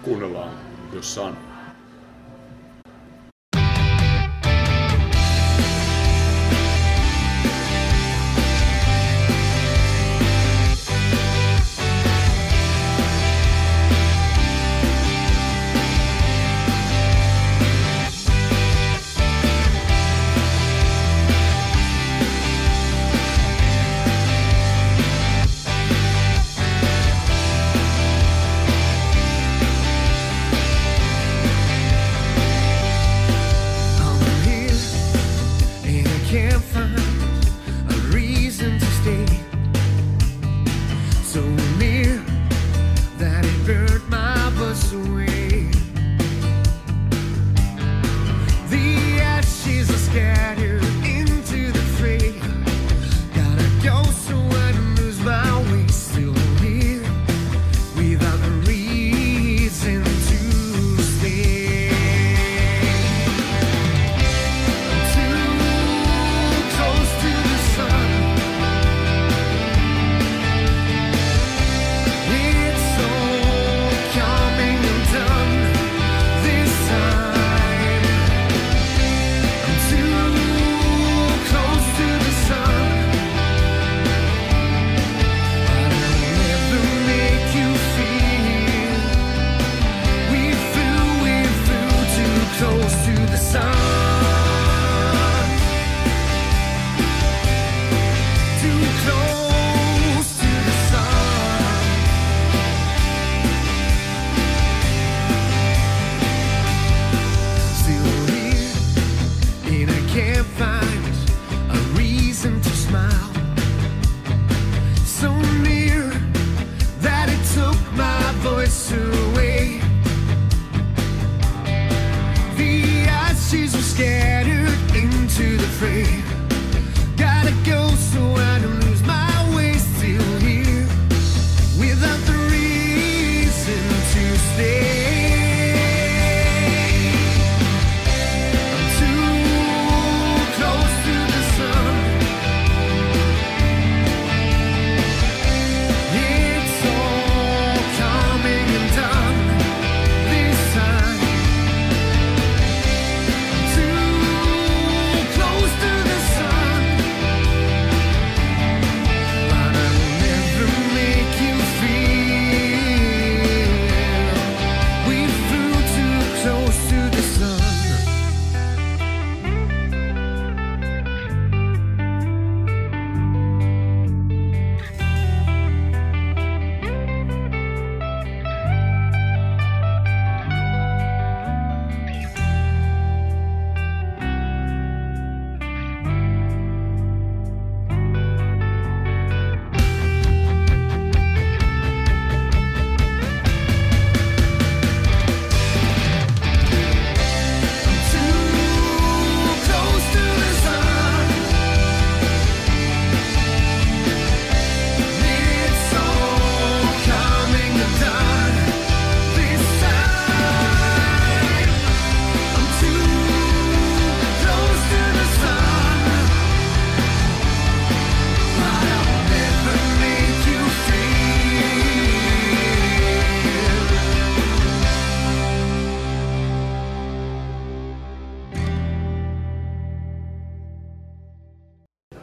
Kuunnellaan The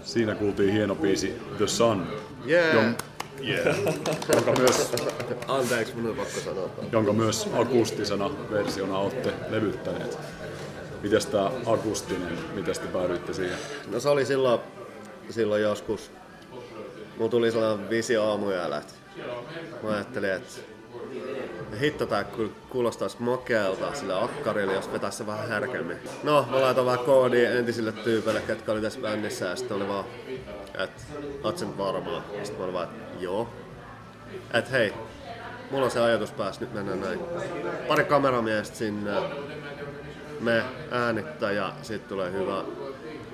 Siinä kuultiin hieno biisi The Sun, Yeah. jon, yeah. jonka, myös, Anteeksi, minun on pakko sanoa. jonka myös akustisena versiona olette levyttäneet. Mites tää akustinen, mitäs te päädyitte siihen? No se oli silloin, silloin joskus, mun tuli sellainen visio aamuyöllä, mä ajattelin, että hitto tää kuulostaisi makealta sillä akkarilla, jos vetäisi se vähän herkemmin. No, mä laitoin vähän koodia entisille tyypeille, ketkä oli tässä bändissä, ja sitten oli vaan, että oot sen varmaa. Sitten mä olin vaan, että joo. Että hei, mulla on se ajatus päässä, nyt mennään näin. Pari kameramiestä sinne, me äänittää ja siitä tulee hyvä.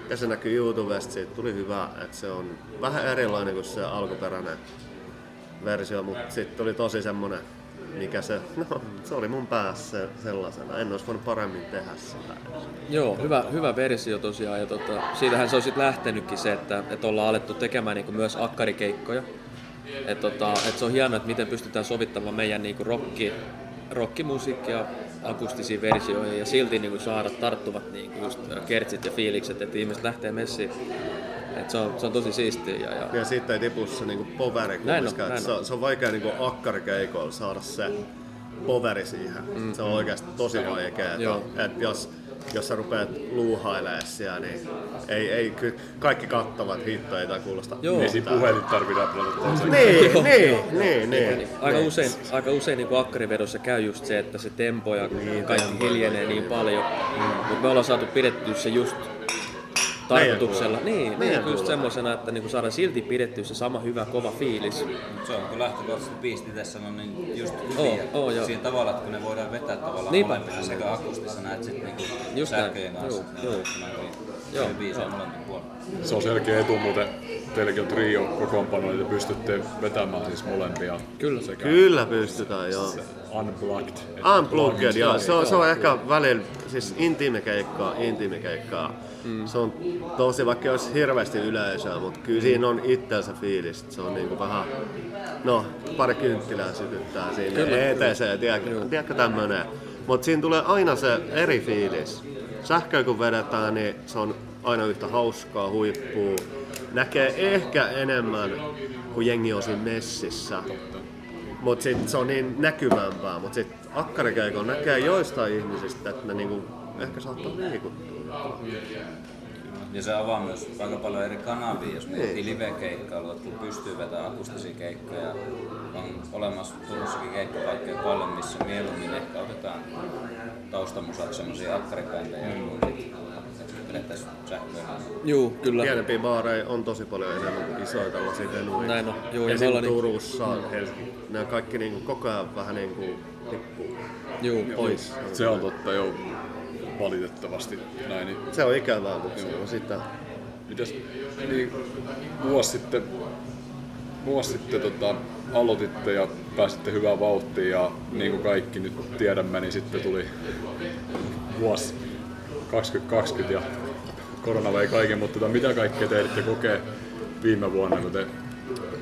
Ja se näkyy YouTubesta, siitä tuli hyvä, että se on vähän erilainen kuin se alkuperäinen versio, mutta sitten tuli tosi semmonen, mikä se, no se oli mun päässä se- sellaisena. En olisi voinut paremmin tehdä sitä. Joo, hyvä, hyvä versio tosiaan. Ja tota, siitähän se on sitten lähtenytkin se, että, että ollaan alettu tekemään niinku myös akkarikeikkoja. Et tota, et se on hienoa, että miten pystytään sovittamaan meidän niinku rocki, rockimusiikkia akustisiin versioihin ja silti niinku saada tarttuvat niinku just kertsit ja fiilikset, että ihmiset lähtee messiin. Et se, on, se on tosi siistiä. Ja, ja, Ja sitten ei tipu se niinku poveri Näin on, kumminkaan. näin Se, on. se, on vaikea niinku akkarikeikoilla saada se poveri siihen. Mm. Se on oikeasti tosi vaikeaa. Et jos, jos sä rupeat luuhailemaan siellä, niin ei, ei, kaikki kattavat hittoja tai kuulosta. Joo. Ei siinä puhelin tarvi räplätä toisen. Niin, niin, niin, niin. Aika usein, aika usein niin akkarivedossa käy just se, että se tempo ja kaikki hiljenee niin paljon. Mutta me ollaan saatu pidettyä se just tarkoituksella. Niin, Meidän niin just semmoisena, että niinku saadaan silti pidettyä se sama hyvä kova fiilis. Mut Se on kun lähtökohtaisesti biisti tässä on niin just hyviä. oo, joo. Siinä tavalla, että kun ne voidaan vetää tavallaan Niinpä. molempina sekä akustisena että sitten niinku Just sähköjen kanssa. Joo, joo. Joo, joo. Se on selkeä etu muuten. Teilläkin on trio kokoonpano, että pystytte vetämään siis molempia. Kyllä. Sekä Kyllä pystytään, joo. unplugged. Unplugged, joo. Se on, se on ehkä välillä, siis intiimikeikkaa, intiimikeikkaa. Mm. Se on tosi, vaikka olisi hirveästi yleisöä, mutta kyllä siinä on itsensä fiilis. Se on niinku vähän, no pari kynttilää sytyttää siinä Kyllä. ETC, tiedätkö, tiedätkö tämmönen. Mutta siinä tulee aina se eri fiilis. Sähköä kun vedetään, niin se on aina yhtä hauskaa, huippuu. Näkee ehkä enemmän, kun jengi on siinä messissä. Mutta sitten se on niin näkyvämpää, mutta sitten akkarikeikon näkee joistain ihmisistä, että ne niinku ehkä saattaa liikuttua. Ja se avaa myös aika paljon eri kanavia, jos miettii live-keikkailua, että kun pystyy vetämään akustisia keikkoja, on olemassa Turussakin keikkapaikkoja paljon, missä mieluummin ehkä otetaan taustamusaksi semmosia akkaripändejä, mm. kuin sähköä. Juu, kyllä. Pienempiä baareja on tosi paljon enemmän kuin isoja tällaisia venuja. Näin on. Joo, ja Esim. ollaan niin- Turussa, Helsinki. Ne kaikki niinku koko ajan vähän niinku tippuu Juu, pois. Se on totta jo valitettavasti näin. Niin Se on ikävää, mutta se on sitä. Mites, niin vuosi sitten, vuosi sitten tota, aloititte ja pääsitte hyvään vauhtiin ja niin kuin kaikki nyt tiedämme, niin sitten tuli vuosi 2020 ja korona vei kaiken, mutta tota, mitä kaikkea te ehditte kokea viime vuonna, kun te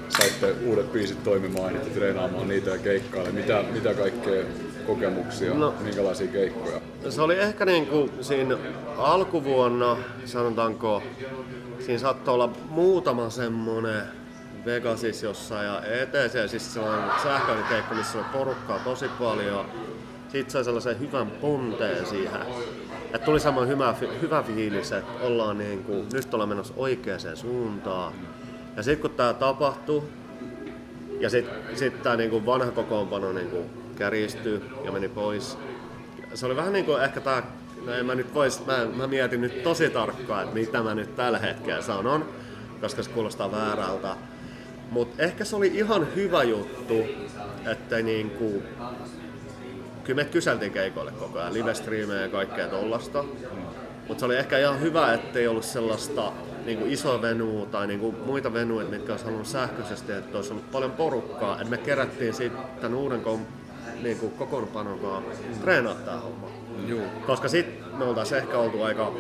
saitte uudet biisit toimimaan, ehditte treenaamaan niitä ja keikkaille. Mitä, mitä kaikkea kokemuksia, No. no. minkälaisia keikkoja? Se oli ehkä niinku siinä alkuvuonna, sanotaanko, siinä saattoi olla muutama semmonen Vegasissa jossain ja ETC, siis sellainen sähköinen keikka, missä oli porukkaa tosi paljon. Sitten sai sellaisen hyvän ponteen siihen. Että tuli semmoinen hyvä, hyvä fiilis, että ollaan niinku, nyt ollaan menossa oikeaan suuntaan. Ja sitten kun tämä tapahtui, ja sitten sit tämä niinku vanha kokoonpano niinku kärjistyi ja meni pois. Se oli vähän niin kuin ehkä tämä, no en mä nyt vois, mä, mä mietin nyt tosi tarkkaan, että mitä mä nyt tällä hetkellä sanon, koska se kuulostaa väärältä. Mutta ehkä se oli ihan hyvä juttu, että niinku, kyllä me kyseltiin keikoille koko ajan, live ja kaikkea tollasta. Mutta se oli ehkä ihan hyvä, ettei ollut sellaista niin kuin isoa venua tai niin kuin muita venuja, mitkä olisi halunnut sähköisesti, että olisi ollut paljon porukkaa. Että me kerättiin sitten tämän uuden kom, niin kuin kokoonpanon kanssa treenaa tämä homma. juu. Koska sitten me oltaisiin ehkä oltu aika,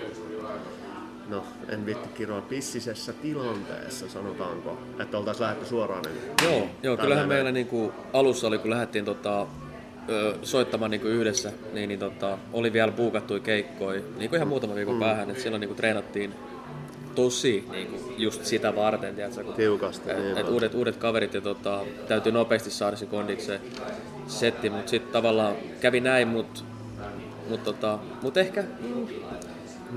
no en vitti kiroa, pissisessä tilanteessa, sanotaanko. Että oltaisiin lähdetty suoraan. Niin, Joo, joo kyllähän meillä niinku alussa oli, kun lähdettiin tota, soittamaan niinku yhdessä, niin, niin tota, oli vielä buukattuja keikkoja, niinku ihan muutaman viikon mm. päähän, että silloin niinku treenattiin tosi niin kuin, just sitä varten, tiedätkö, kun Tiukasti, et, niin et uudet, uudet kaverit ja tota, täytyy nopeasti saada se kondikseen setti, mutta sitten tavallaan kävi näin, mutta mut, tota, mut ehkä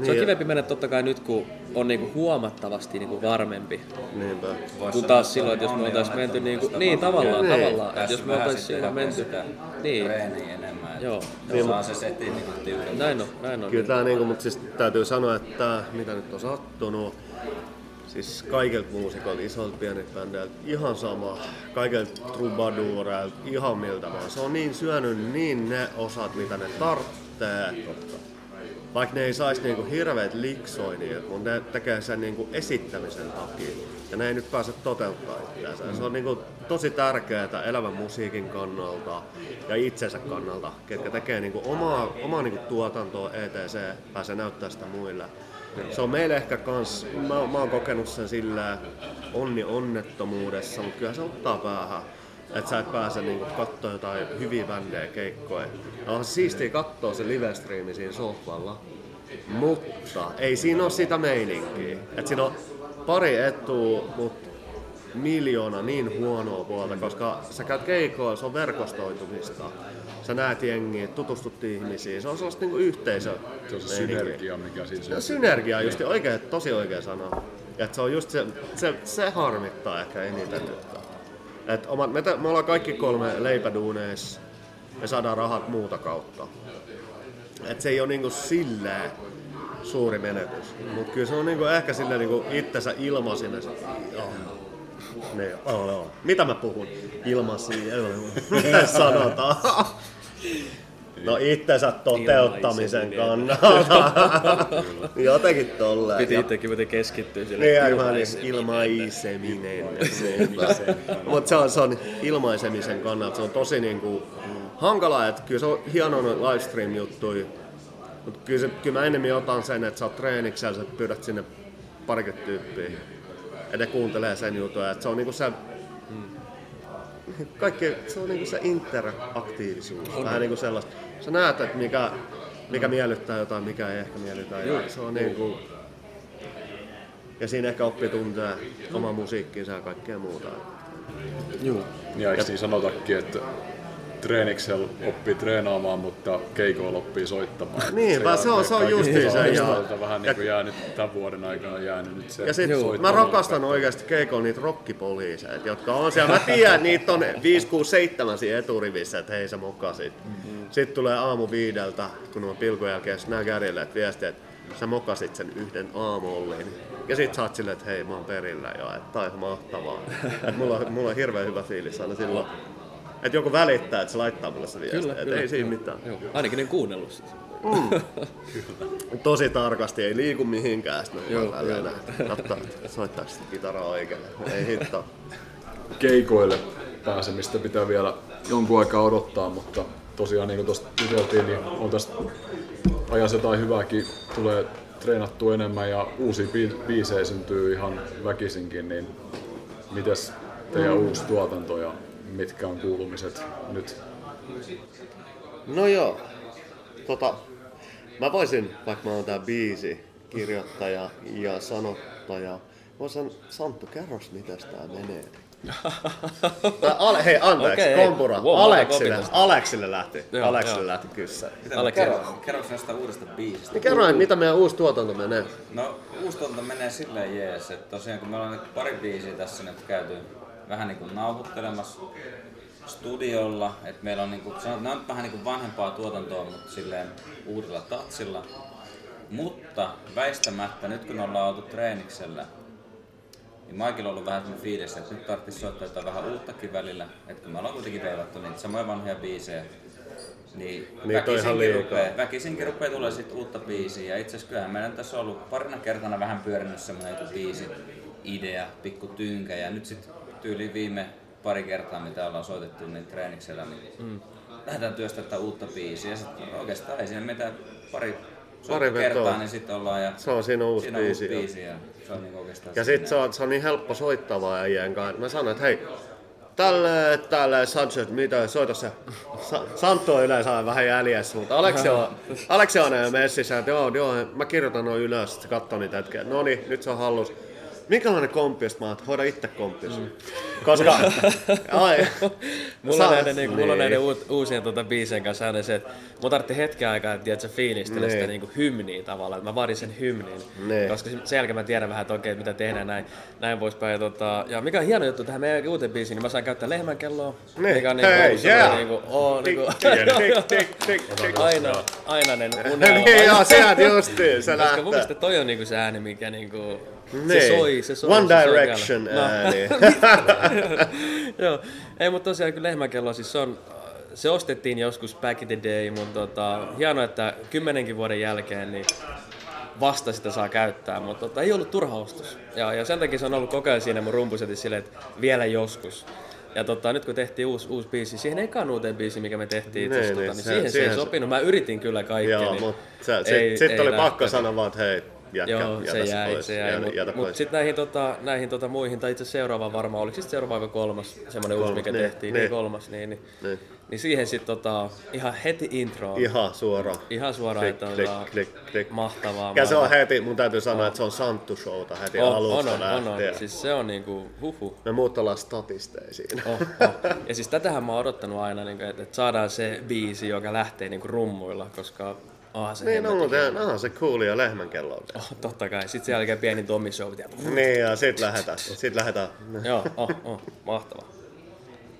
mm, se on Niin, kivempi mennä totta kai nyt, kun on niinku huomattavasti niinku varmempi. Niinpä. Kun taas silloin, että jos me onni oltais menty niinku, niin tavallaan, Niin. tavallaan, että Päässyt jos me vähän oltais sitten siinä hakea menty, niin, treeniä enemmän. Joo. Niin, Saa se setti niinku tiukemmin. näin on, näin on. Kyllä tää niinku, mutta siis täytyy sanoa, että mitä nyt on sattunut, siis kaikilta muusikoilta, isolta pieniltä bändeiltä, ihan sama. Kaikilta trubadureilta, ihan miltä vaan. Se on niin syönyt niin ne osat, mitä ne tarvitsee. Vaikka ne ei saisi niinku hirveät liksoi niiltä, mutta ne tekee sen niinku esittämisen takia. Ja ne ei nyt pääse toteuttaa itseänsä. Se on niinku tosi tärkeää elävän musiikin kannalta ja itsensä kannalta, ketkä tekee niinku omaa, omaa niinku tuotantoa ETC, pääsee näyttää sitä muille. Se on meille ehkä kans, mä, mä oon kokenut sen sillä onni onnettomuudessa, mutta kyllä se ottaa päähän. Että sä et pääse niinku kattoo jotain hyviä bändejä, keikkoja. Ja on siistiä katsoa se live-striimi siinä sohvalla. Mutta ei siinä ole sitä meininkiä. Et siinä on pari etua, mutta miljoona niin huonoa puolta, koska sä käyt keikoilla, se on verkostoitumista. Sä näet jengiä, tutustut ihmisiin, se on sellaista niinku yhteisö. Se on se synergia, mikä siinä Ja on. synergia just oikein, tosi oikea sana. Et se on just se, se, se harmittaa ehkä eniten. Et omat, me, te- me ollaan kaikki kolme leipäduuneissa, me saadaan rahat muuta kautta. Et se ei ole niinku silleen suuri menetys. Mut kyllä se on niinku ehkä silleen niinku itsensä ilmaisina. Niin, joo, joo. Mitä mä puhun? Ilmasi, mitä sanotaan? No itsensä toteuttamisen Ilmaiseminen. kannalta. Jotenkin tolleen. Piti itsekin muuten keskittyä sille. niin, aivan niin, ilmaiseminen. Mutta se on, se on ilmaisemisen kannalta, se on tosi niinku hankala, että kyllä se on hieno livestream juttuja. Mutta kyllä, se, kyllä mä enemmän otan sen, että sä oot treeniksellä, sä pyydät sinne parikymmentä tyyppiä. Ja ne kuuntelee sen jutun, että se on niinku se kaikki, se on niinku se interaktiivisuus. Vähän niinku sellaista. Sä näet, että mikä, mikä miellyttää jotain, mikä ei ehkä miellytä. Ja se on niinku, ja siinä ehkä oppii tuntee oma musiikkinsa ja kaikkea muuta. Juu. Ja eikö siinä sanotakin, että treeniksellä oppii treenaamaan, mutta keikoilla oppii soittamaan. Niinpä, se on- se on kaikista justiin se, ja- vähän niin kuin jäänyt tämän vuoden aikana jäänyt nyt se Ja sit mä rakastan oikeasti keikolla niitä rockipoliiseja, jotka on siellä. Mä tiedän, että niitä on 5, 6, 7 siinä eturivissä, että hei sä mokasit. Mm-hmm. Sitten tulee aamu viideltä, kun on pilkun jälkeen nää kärjelle, että viesti, että sä mokasit sen yhden aamullin. Ja sit sä oot silleen, että hei mä oon perillä jo, että tää on ihan mahtavaa. Et mulla, on- mulla on hirveän hyvä fiilis aina silloin. Että joku välittää, että se laittaa mulle se viesti, Kyllä, kyllä, ei siinä mitään. Joo. Ainakin ne kuunnellut siis. Tosi tarkasti, ei liiku mihinkään. Sitten Joo, joo, joo. Katso, soittaako sitä kitaraa oikein. Ei hitto. keikoille pääsemistä pitää vielä jonkun aikaa odottaa, mutta tosiaan niin kuin tuosta juteltiin, niin on tästä ajassa jotain hyvääkin, tulee treenattua enemmän ja uusia bi- biisejä syntyy ihan väkisinkin, niin mites teidän uusi tuotanto ja mitkä on kuulumiset nyt? No joo. Tota, mä voisin, vaikka mä oon tää biisi, kirjoittaja ja sanottaja, voisin Santtu, kerros mitäs tää menee. Tää Ale, hei, anteeksi, okay, hei. kompura. Wow, Aleksille. Aleksille lähti. Joo, Aleksille joo. lähti kyssä. Aleksi, Kerro näistä uudesta biisistä. Niin kerro, mitä meidän uusi tuotanto menee. No uusi tuotanto menee silleen jees, että tosiaan kun me ollaan nyt pari biisiä tässä nyt käyty vähän niinku nauhoittelemassa studiolla, että meillä on niinku, sanotaan, nämä on vähän niinku vanhempaa tuotantoa, mutta silleen uudella tatsilla. Mutta väistämättä nyt kun ollaan oltu treeniksellä, niin Maikilla on ollut vähän semmoinen fiilis, että nyt tarvitsisi soittaa jotain vähän uuttakin välillä. Että kun me ollaan kuitenkin veivattu niitä samoja vanhoja biisejä, niin ihan liikaa. rupeaa, väkisinkin rupeaa tulee sit uutta biisiä. Ja itse asiassa kyllähän meidän tässä on ollut parina kertana vähän pyörinyt semmoinen joku biisi, idea, pikku tynkä. Ja nyt sitten tyyli viime pari kertaa, mitä ollaan soitettu niin treeniksellä, niin mm. lähdetään työstämään uutta biisiä. Ja sitten oikeastaan ei siinä mitään pari, Pari kertaa, niin sitten ollaan ja Se on siinä uusi siinä on uusi biisi, joo. biisi. Ja se on oikeastaan Ja siinä. sit se on, se on niin helppo soittavaa äijän kanssa. että Mä sanoin, että hei, tälle, tälle Sunset, mitä, soita se. Sa- Santtu on yleensä aina vähän jäljessä, mutta Aleksi on, Aleksi on messissä, että joo, joo, mä kirjoitan noin ylös, että se katsoo niitä hetkeä. No niin, nyt se on hallus. Minkälainen komppi, jos mä oon, hoida itse komppis. Mm. Koska, ai, Mulla, Sä- näiden, niin, mulla niin. näiden uut, uusien tuota, biisien kanssa aina se, että mun tarvitsi hetken aikaa, että tiedät, sä fiilistellä Niin. sitä niin kuin hymniä tavallaan, mä vaadin sen hymnin. Niin. Koska sen jälkeen mä tiedän vähän, että okei, mitä tehdään näin, näin poispäin. Ja, tota, ja mikä on hieno juttu tähän meidän uuteen biisiin, niin mä saan käyttää lehmän kelloa. Niin. Mikä on Hei, niin kuin, yeah. niin kuin, oh, niin kuin, tik, tik, tik. aina, ainainen unelma. Niin, joo, sehän justiin, se Koska mun lähtee. mielestä toi on niinku se ääni, mikä niinku, se Niin. Soi, se. One se Direction. No. ääni. Joo, ei mutta tosiaan kyllä lehmäkello, siis se on, se ostettiin joskus back in the day, mutta tota, hienoa, että kymmenenkin vuoden jälkeen niin vasta sitä saa käyttää, mutta tota, ei ollut turha ostos. Ja, ja sen takia se on ollut koko ajan siinä mun rumpusetissä silleen, että vielä joskus. Ja tota, nyt kun tehtiin uusi, uusi biisi, siihen ekaan uuteen biisiin, mikä me tehtiin itse asiassa, Niin, tota, niin, niin se- siihen, se siihen ei se- sopinut. Mä yritin kyllä kaikkea. Joo, niin mutta se, ei- sit, sit ei oli pakko lähtenyt. sanoa vaan, että hei, jätkä, Joo, jätä se jäi, pois, se jäi. Mutta mut sitten näihin, tota, näihin tota, muihin, tai itse seuraava varmaan, oliko sitten seuraava kolmas, semmoinen uusi, mikä niin, tehtiin, niin. niin, kolmas, niin, niin, Niin. niin siihen sitten tota, ihan heti intro, ihan, suoraan. ihan suoraan, Klik, että klik, tota, klik, klik. mahtavaa. Ja se on heti, mun täytyy sanoa, että se on Santtu showta heti on, on, alusta on, on, lähtien. on, siis se on niinku, huhu. Me muut ollaan statisteisiin. Oh, oh. Ja siis tätähän mä oon odottanut aina, niin että, että saadaan se biisi, joka lähtee niin rummuilla, koska onhan se Niin, no, hemmetin mutta onhan se cool ja lehmän kello. Oh, totta kai. Sitten sen jälkeen pieni Tommy Show. Niin, ja sit lähetään. Sit lähetään. Joo, oh, oh, mahtavaa.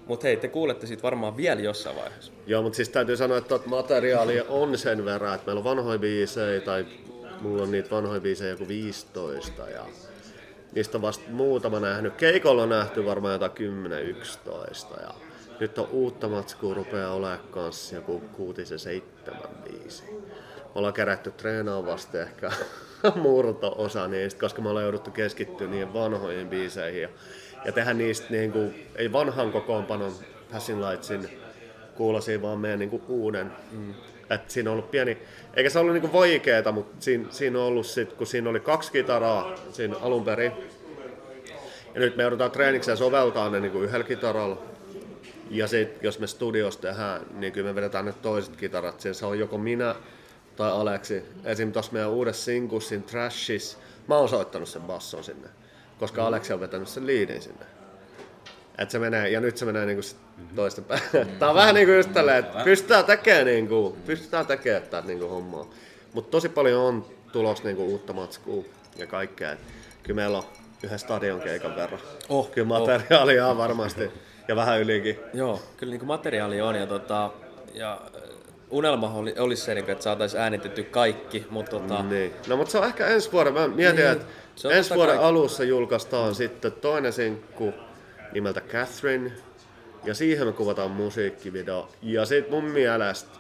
Mut hei, te kuulette siitä varmaan vielä jossain vaiheessa. Joo, mutta siis täytyy sanoa, että tot materiaalia on sen verran, että meillä on vanhoja biisejä, tai mulla on niitä vanhoja biisejä joku 15, ja niistä on vasta muutama nähnyt. Keikolla on nähty varmaan jotain 10-11, ja nyt on uutta matskua rupeaa olemaan kanssa joku 6-7 biisi. Ollaan kerätty treenaan vasta ehkä murto-osa niistä, koska me ollaan jouduttu keskittyä niihin vanhoihin biiseihin ja, ja tehdä niistä niin kuin, ei vanhan kokoonpanon Passing Lightsin kuulosia, vaan meidän niin kuin uuden. Mm. Et siinä on ollut pieni, eikä se ollut niin kuin vaikeeta, mutta siinä, siinä on ollut sit, kun siinä oli kaksi kitaraa siinä alun perin. Ja nyt me joudutaan treenikseen soveltaa ne niin kuin yhdellä kitaralla. Ja sitten jos me studiossa tehdään, niin kyllä me vedetään ne toiset kitarat. Siinä se on joko minä tai Aleksi. Esim. tuossa meidän uudessa sinkussa, siinä Trashis, mä oon soittanut sen basson sinne. Koska Aleksi on vetänyt sen liidin sinne. Et se menee, ja nyt se menee niinku sit toista päin. Tää on vähän niinku just tälleen, että pystytään tekemään niinku, pystytään tekemään tätä niinku hommaa. Mutta tosi paljon on tulos niinku uutta matskua ja kaikkea. Et Kyllä meillä on yhden stadion keikan verran. Oh, Kyllä oh. materiaalia on varmasti. Ja vähän ylikin. Joo, kyllä niin materiaali on ja, tota, ja unelma oli, olisi se, niinku, että saataisiin äänitetty kaikki, mutta tota, Niin. No mutta se on ehkä ensi vuoden. Mä mietin, Niin. että ensi totta vuoden kai. alussa julkaistaan sitten toinen sinkku nimeltä Catherine. Ja siihen me kuvataan musiikkivideo. Ja sit mun mielestä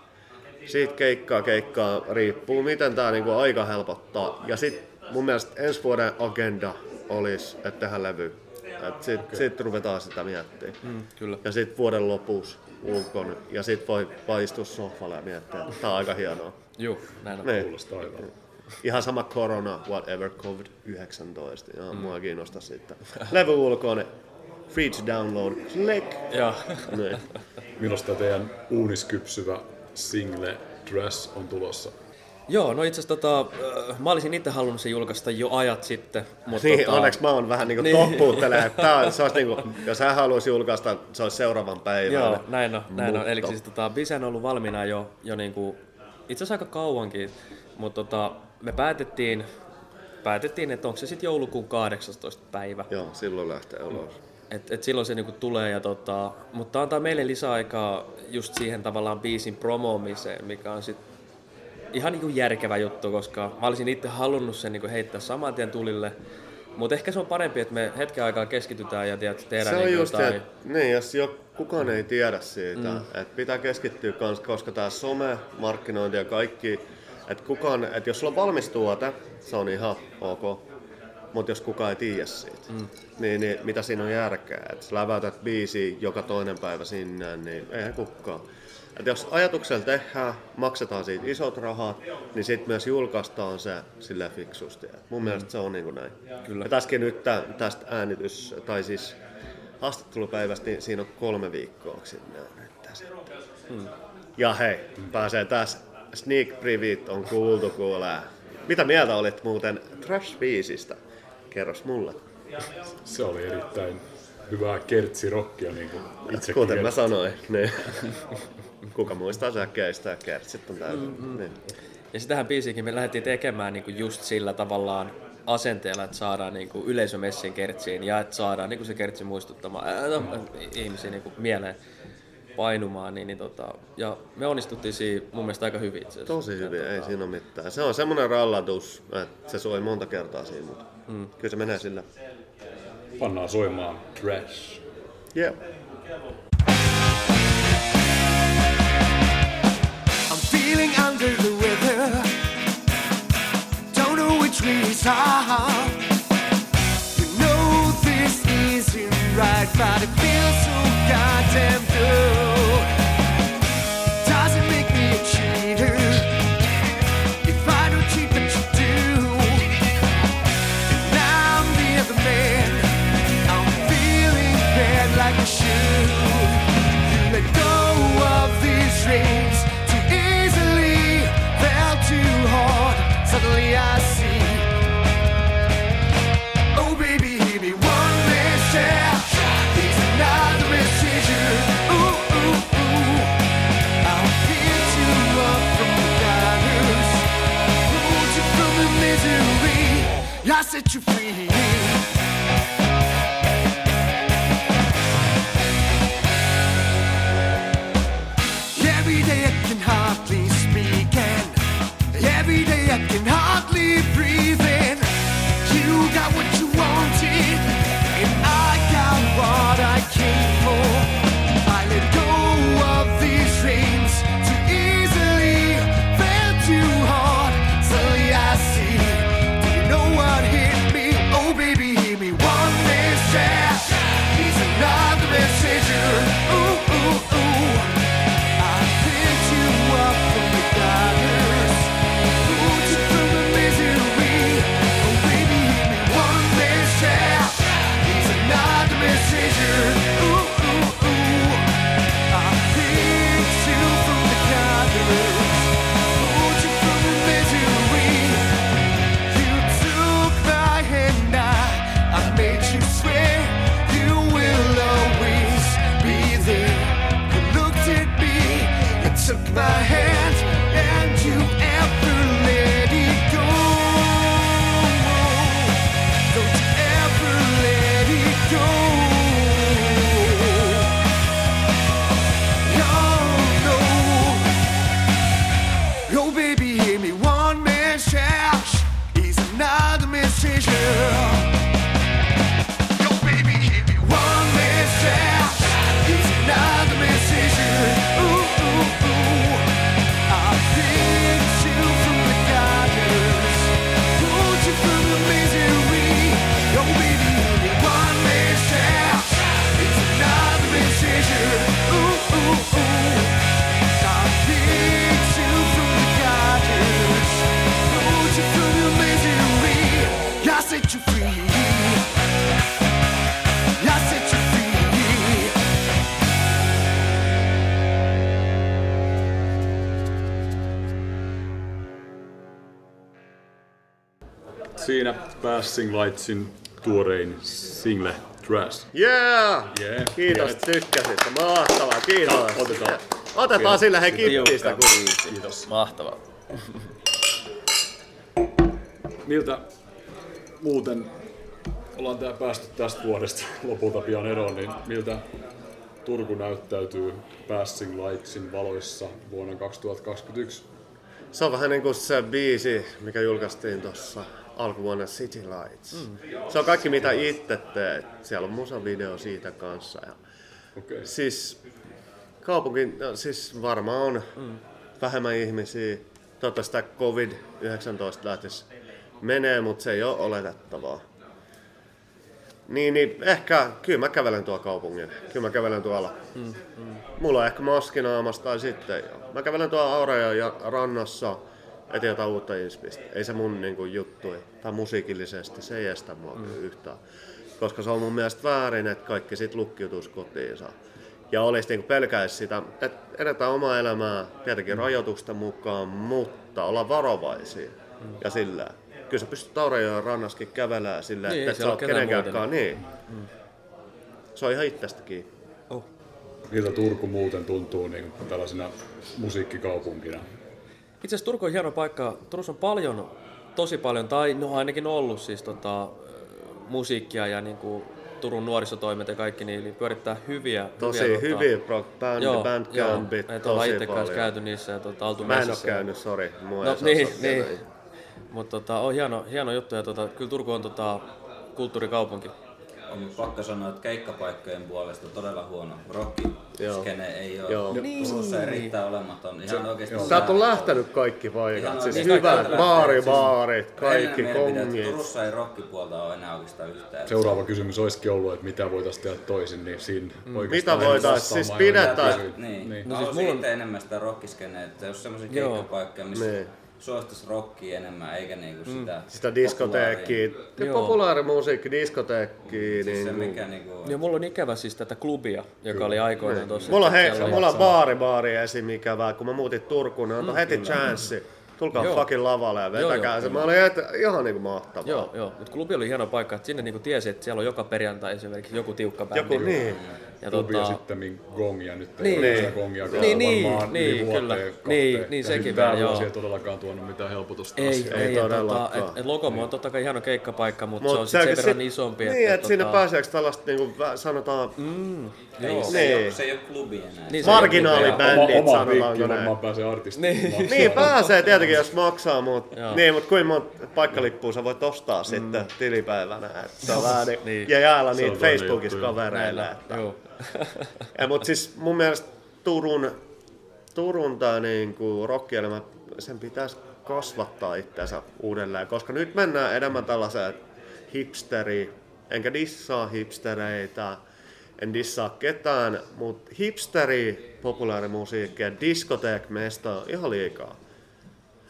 siitä keikkaa keikkaa riippuu, miten tää niinku aika helpottaa. Ja sit mun mielestä ensi vuoden agenda olisi, että tehdään levy. Et sit, okay. sit ruvetaan sitä miettimään. mm, kyllä. Ja sitten vuoden lopussa ulkon. Ja sit voi paistua sohvalle ja miettiä, että tää on aika hienoa. Juu, näin on. Niin. Ihan sama korona, whatever, COVID-19. Ja mua kiinnostaa sitten. Levy ulkoon, free to download, click. Joo. Niin. Milloin tämä teidän uuniskypsyvä single Dress on tulossa? Joo, no itse asiassa tota, äh, mä olisin itse halunnut sen julkaista jo ajat sitten. Mutta Niin, tota, onneksi mä oon vähän niinku Niin. toppuuttelee, että tää, on- se olisi niinku, jos hän haluaisi julkaista, se olisi seuraavan päivän. Joo, näin on. Näin on. Mutta- Eli siis tota, biisi on ollut valmiina jo, jo niinku, itse asiassa aika kauankin, mutta tota, me päätettiin, päätettiin, että onko se sitten joulukuun 18. päivä. Joo, silloin lähtee ulos. Et, et silloin se niinku tulee, ja tota, mutta antaa meille lisäaikaa just siihen tavallaan biisin promoomiseen, mikä on sit ihan niinku järkevä juttu, koska mä olisin itse halunnut sen niinku heittää saman tien tulille, mutta ehkä se on parempi, että me hetken aikaa keskitytään ja tiedät, tehdään Se on niinku just se, jotain. että niin, jos jo, kukaan ei tiedä siitä, mm. että pitää keskittyä kans, koska tämä some, markkinointi ja kaikki, että kukaan, että jos sulla on valmis tuote, se on ihan ok, mutta jos kukaan ei tiedä siitä, mm. niin, niin, mitä siinä on järkeä, että sä läväytät biisi joka toinen päivä sinne, niin eihän kukaan. Et jos ajatuksella tehdään, maksetaan siitä isot rahat, niin sitten myös julkaistaan se sille fiksusti. Et mun mielestä se on niin kuin näin. Kyllä. Ja tässäkin nyt tä, tästä äänitys, tai siis haastattelupäivästä, niin siinä on kolme viikkoa sinne on nyt tässä. Ja hei, pääsee tässä. Sneak Preview on kuultu kuulee. Mitä mieltä olit muuten Trash 5 Kerros mulle. Se oli erittäin hyvää kertsirokkia, niin kuin itsekin Kuten mä sanoin. Niin. Kuka muistaa säkkeistä ja kertsit on täysin. Mm, niin. Ja sitähän biisiäkin me lähdettiin tekemään niinku just sillä tavallaan asenteella, että saadaan niinku yleisö messin kertsiin ja että saadaan niinku se kertsi muistuttamaan ää, no, ihmisiä niinku mieleen painumaan. Niin, niin tota, ja me onnistuttiin siinä mun mielestä aika hyvin itse asiassa. Tosi hyvin, Ja ei tota, siinä ole mitään. Se on semmoinen rallatus, että se soi monta kertaa siinä, mutta mm. kyllä se menee sillä. Pannaan soimaan Trash. Yeah. Feeling under the weather. Don't know which way is up. see. Passing Lightsin tuorein single Trash. Yeah! Yeah. Kiitos, Pienet- tykkäsit. Mahtavaa, kiitos. Otetaan. Otetaan Pienet- sillä he kippistä. kun-. Kiitos. Mahtavaa. Miltä muuten ollaan tää päästy tästä vuodesta lopulta pian eroon, niin miltä Turku näyttäytyy Passing Lightsin valoissa vuonna 2021? Se on vähän niin kuin se biisi, mikä julkaistiin tuossa alkuvuonna City Lights. Mm. Se on kaikki mitä itse teet. Siellä on musavideo siitä kanssa. Ja Okei. Okay. siis kaupunki, no, siis varmaan on mm. vähemmän ihmisiä. Toivottavasti tämä COVID-19 lähtisi menee, mutta se ei ole oletettavaa. Niin, niin ehkä, kyllä mä kävelen tuolla kaupungin. Kyllä mä kävelen tuolla. Mm, mm. Mulla on ehkä maski naamassa tai sitten. Mä kävelen tuolla Aurajan ja rannassa etin jotain uutta inspistä. Ei se mun niin kuin, juttu, tai musiikillisesti, se ei estä mua mm. yhtään. koska se on mun mielestä väärin, että kaikki sit lukkiutuisi kotiinsa. Ja olisi niinku pelkäisi sitä, että edetään omaa elämää tietenkin rajoitusta mukaan, mutta olla varovaisia. Ja sillä. Kyllä sä pystyt Taurajoen rannaskin kävelemään sillä, Niin, että et sä oot on ketään kenenkään Niin. Se on ihan itsestä kiinni. Miltä Turku muuten tuntuu niin kuin tällaisena musiikkikaupunkina? Itse asiassa Turku on hieno paikka. Turussa on paljon, tosi paljon, tai no ainakin ollut siis tota, musiikkia ja niin kuin Turun nuorisotoimet ja kaikki, niin, niin pyörittää hyviä. Tosi hyviä, hyviä tota, band, joo, bandcampit, joo, ollaan tosi itse paljon. käyty niissä ja tota, oltu Mä en ja- käynyt, sori. Mua No niin, niin. Mutta tota, on hieno, hieno juttu ja tota, kyllä Turku on tota, kulttuurikaupunki. On pakko sanoa, että keikkapaikkojen puolesta todella huono. Joo. Rockiskene ei ole. Joo. Niin. Turussa erittäin olematon. Ihan oikeasti Täältä on lähtenyt kaikki paikat. Ihan Siis oikeasti hyvät baari, baarit, Siis kaikki kongit. Turussa ei rockipuolta ole enää oikeastaan yhtään. Seuraava kysymys olisikin ollut, että mitä voitaisiin tehdä toisin, niin siinä oikeastaan Mitä en voitais- vastaamaan, siis pidetään-. Niin. niin. No, siis siis mulla enemmän sitä rockiskeneä, että jos semmoisia keikkapaikkoja, missä Niin. suositaisi rockia enemmän, eikä niinku sitä Sitä diskoteekkiä, populaarimusiikki, diskoteekkiä. populaaria. Se Niin mikä niinku... Ja mulla on ikävä siis tätä klubia, joka oli aikoinaan tossa. Mulla on, he, mulla on baari, baari esim. ikävää. Kun mä muutin Turkuun, ne antoi heti chanssi. Tulkaa Joo. fucking lavalle ja vetäkää joo, se. Mä olin et, ihan niinku mahtavaa. Joo, joo. Mutta klubi oli hieno paikka, että sinne niinku tiesi, että siellä on joka perjantai esimerkiksi joku tiukka bändi. Joku niin. Ja Klubi ja tota, sitten gongia nyt ei Niin. ole Niin. sitä gongia Niin, niin, varmaan niin, yli vuoteen, kyllä. kahteen. Niin, niin, Ja sekin vielä, joo. ei todellakaan tuonut mitään helpotusta ei, asiaan. ei, Ei tota, todellakaan. et, et Lokomo on totta kai hieno keikkapaikka, mutta se Mut on sit sen verran sit- isompi. Niin, että sinne tota, pääseekö tällaista niinku, vä- sanotaan Joo. Se, ei Niin. ole, se ei ole klubi enää. Niin, se on marginaalibändit, Oma, oma sanotaanko näin. varmaan pääsee artisti. Niin. Niin, pääsee tietenkin, jos maksaa, mutta niin, mut kuinka monta paikkalippua sä voit ostaa sitten tilipäivänä. Et se on vähän niin, Niin. ja jäällä Se on niitä Facebookissa kavereille. Että. joo. Ja, mutta siis mun mielestä Turun, Turun tää niinku rockielämä, sen pitäisi kasvattaa itseänsä uudelleen, koska nyt mennään enemmän tällaiseen hipsteri, enkä dissaa hipstereitä, en dissaa ketään, mutta hipsteri, populaarimusiikki ja diskoteek-mesta on ihan liikaa.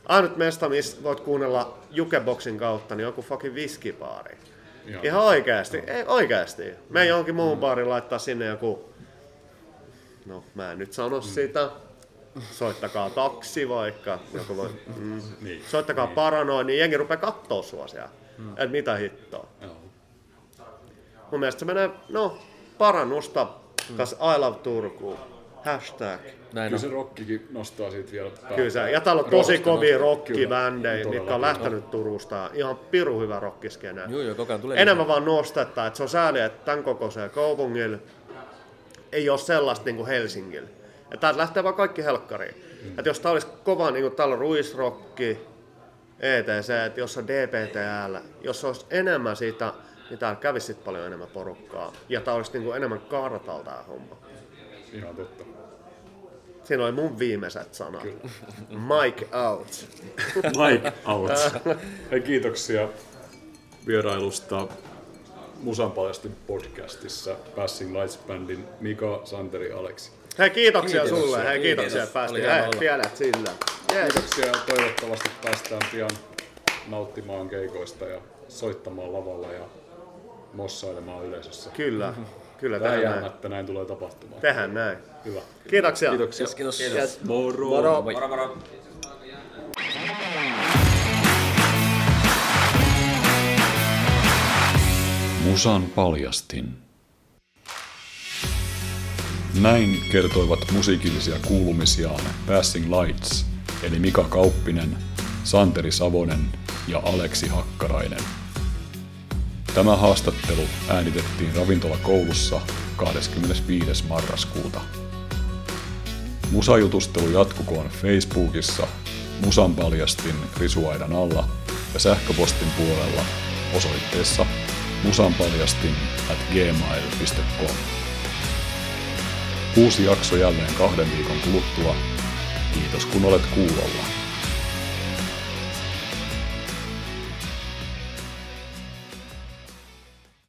Ainut mesta, missä voit kuunnella Jukeboxin kautta, niin joku fucking viskibaari. Ihan. Ihan oikeasti, ei oikeasti. Me johonkin muun baariin laittaa sinne joku, no mä en nyt sano sitä, soittakaa taksi vaikka, joku voi, mm, Niin. soittakaa paranoin, niin jengi rupeaa kattoo sua siellä. Et mitä hittoa. Joo. Mun mielestä se menee, no, parannusta, kas I love Turku, hashtag. Näin Kyllä on. se rockikin nostaa siitä vielä päätä. Kyllä se, ja täällä on tosi Rockista kovia kyllä, mitkä on lähtenyt Turusta. Ihan piru hyvä rockiskene. Joo, joo, koko ajan tulee Enemmän vaan nostetta, että se on sääli, että tämän kokoisella kaupungilla ei ole sellaista niin kuin Helsingillä. Ja täältä lähtee vaan kaikki helkkariin. Mm. Että jos tää olisi kova, niin kuin täällä on ruisrokki, ETC, että jos on DPTL, jos olisi enemmän siitä, niin täällä kävisi sit paljon enemmän porukkaa. Ja tää olisi niin kuin enemmän kartalla tää homma. Ihan totta. Siinä oli mun viimeiset sanat. Mike out. Mike out. Hei, kiitoksia vierailusta Musan paljastin podcastissa Passing Lights Bandin Mika, Santeri, Aleksi. Hei kiitoksia Kiitos. sulle, hei kiitoksia, Kiitos. että päästiin. Hei, olla. tiedät sillä. Yes. Kiitoksia ja toivottavasti päästään pian nauttimaan keikoista ja soittamaan lavalla ja mossailemaan yleisössä. Kyllä, kyllä tehdään näin. Näin tulee tapahtumaan. Tehdään näin. Hyvä. Kiitoksia. Kiitoksia. Kiitos. Yes. Moro. Moro. Moro moro! Musan paljastin. Näin kertoivat musiikillisia kuulumisiaan Passing Lights, eli Mika Kauppinen, Santeri Savonen ja Aleksi Hakkarainen. Tämä haastattelu äänitettiin ravintolakoulussa 25. marraskuuta. Musajutustelu jatkukoon Facebookissa Musan paljastin risuaidan alla ja sähköpostin puolella osoitteessa musanpaljastin at gmail.com. Uusi jakso jälleen kahden viikon kuluttua. Kiitos kun olet kuulolla.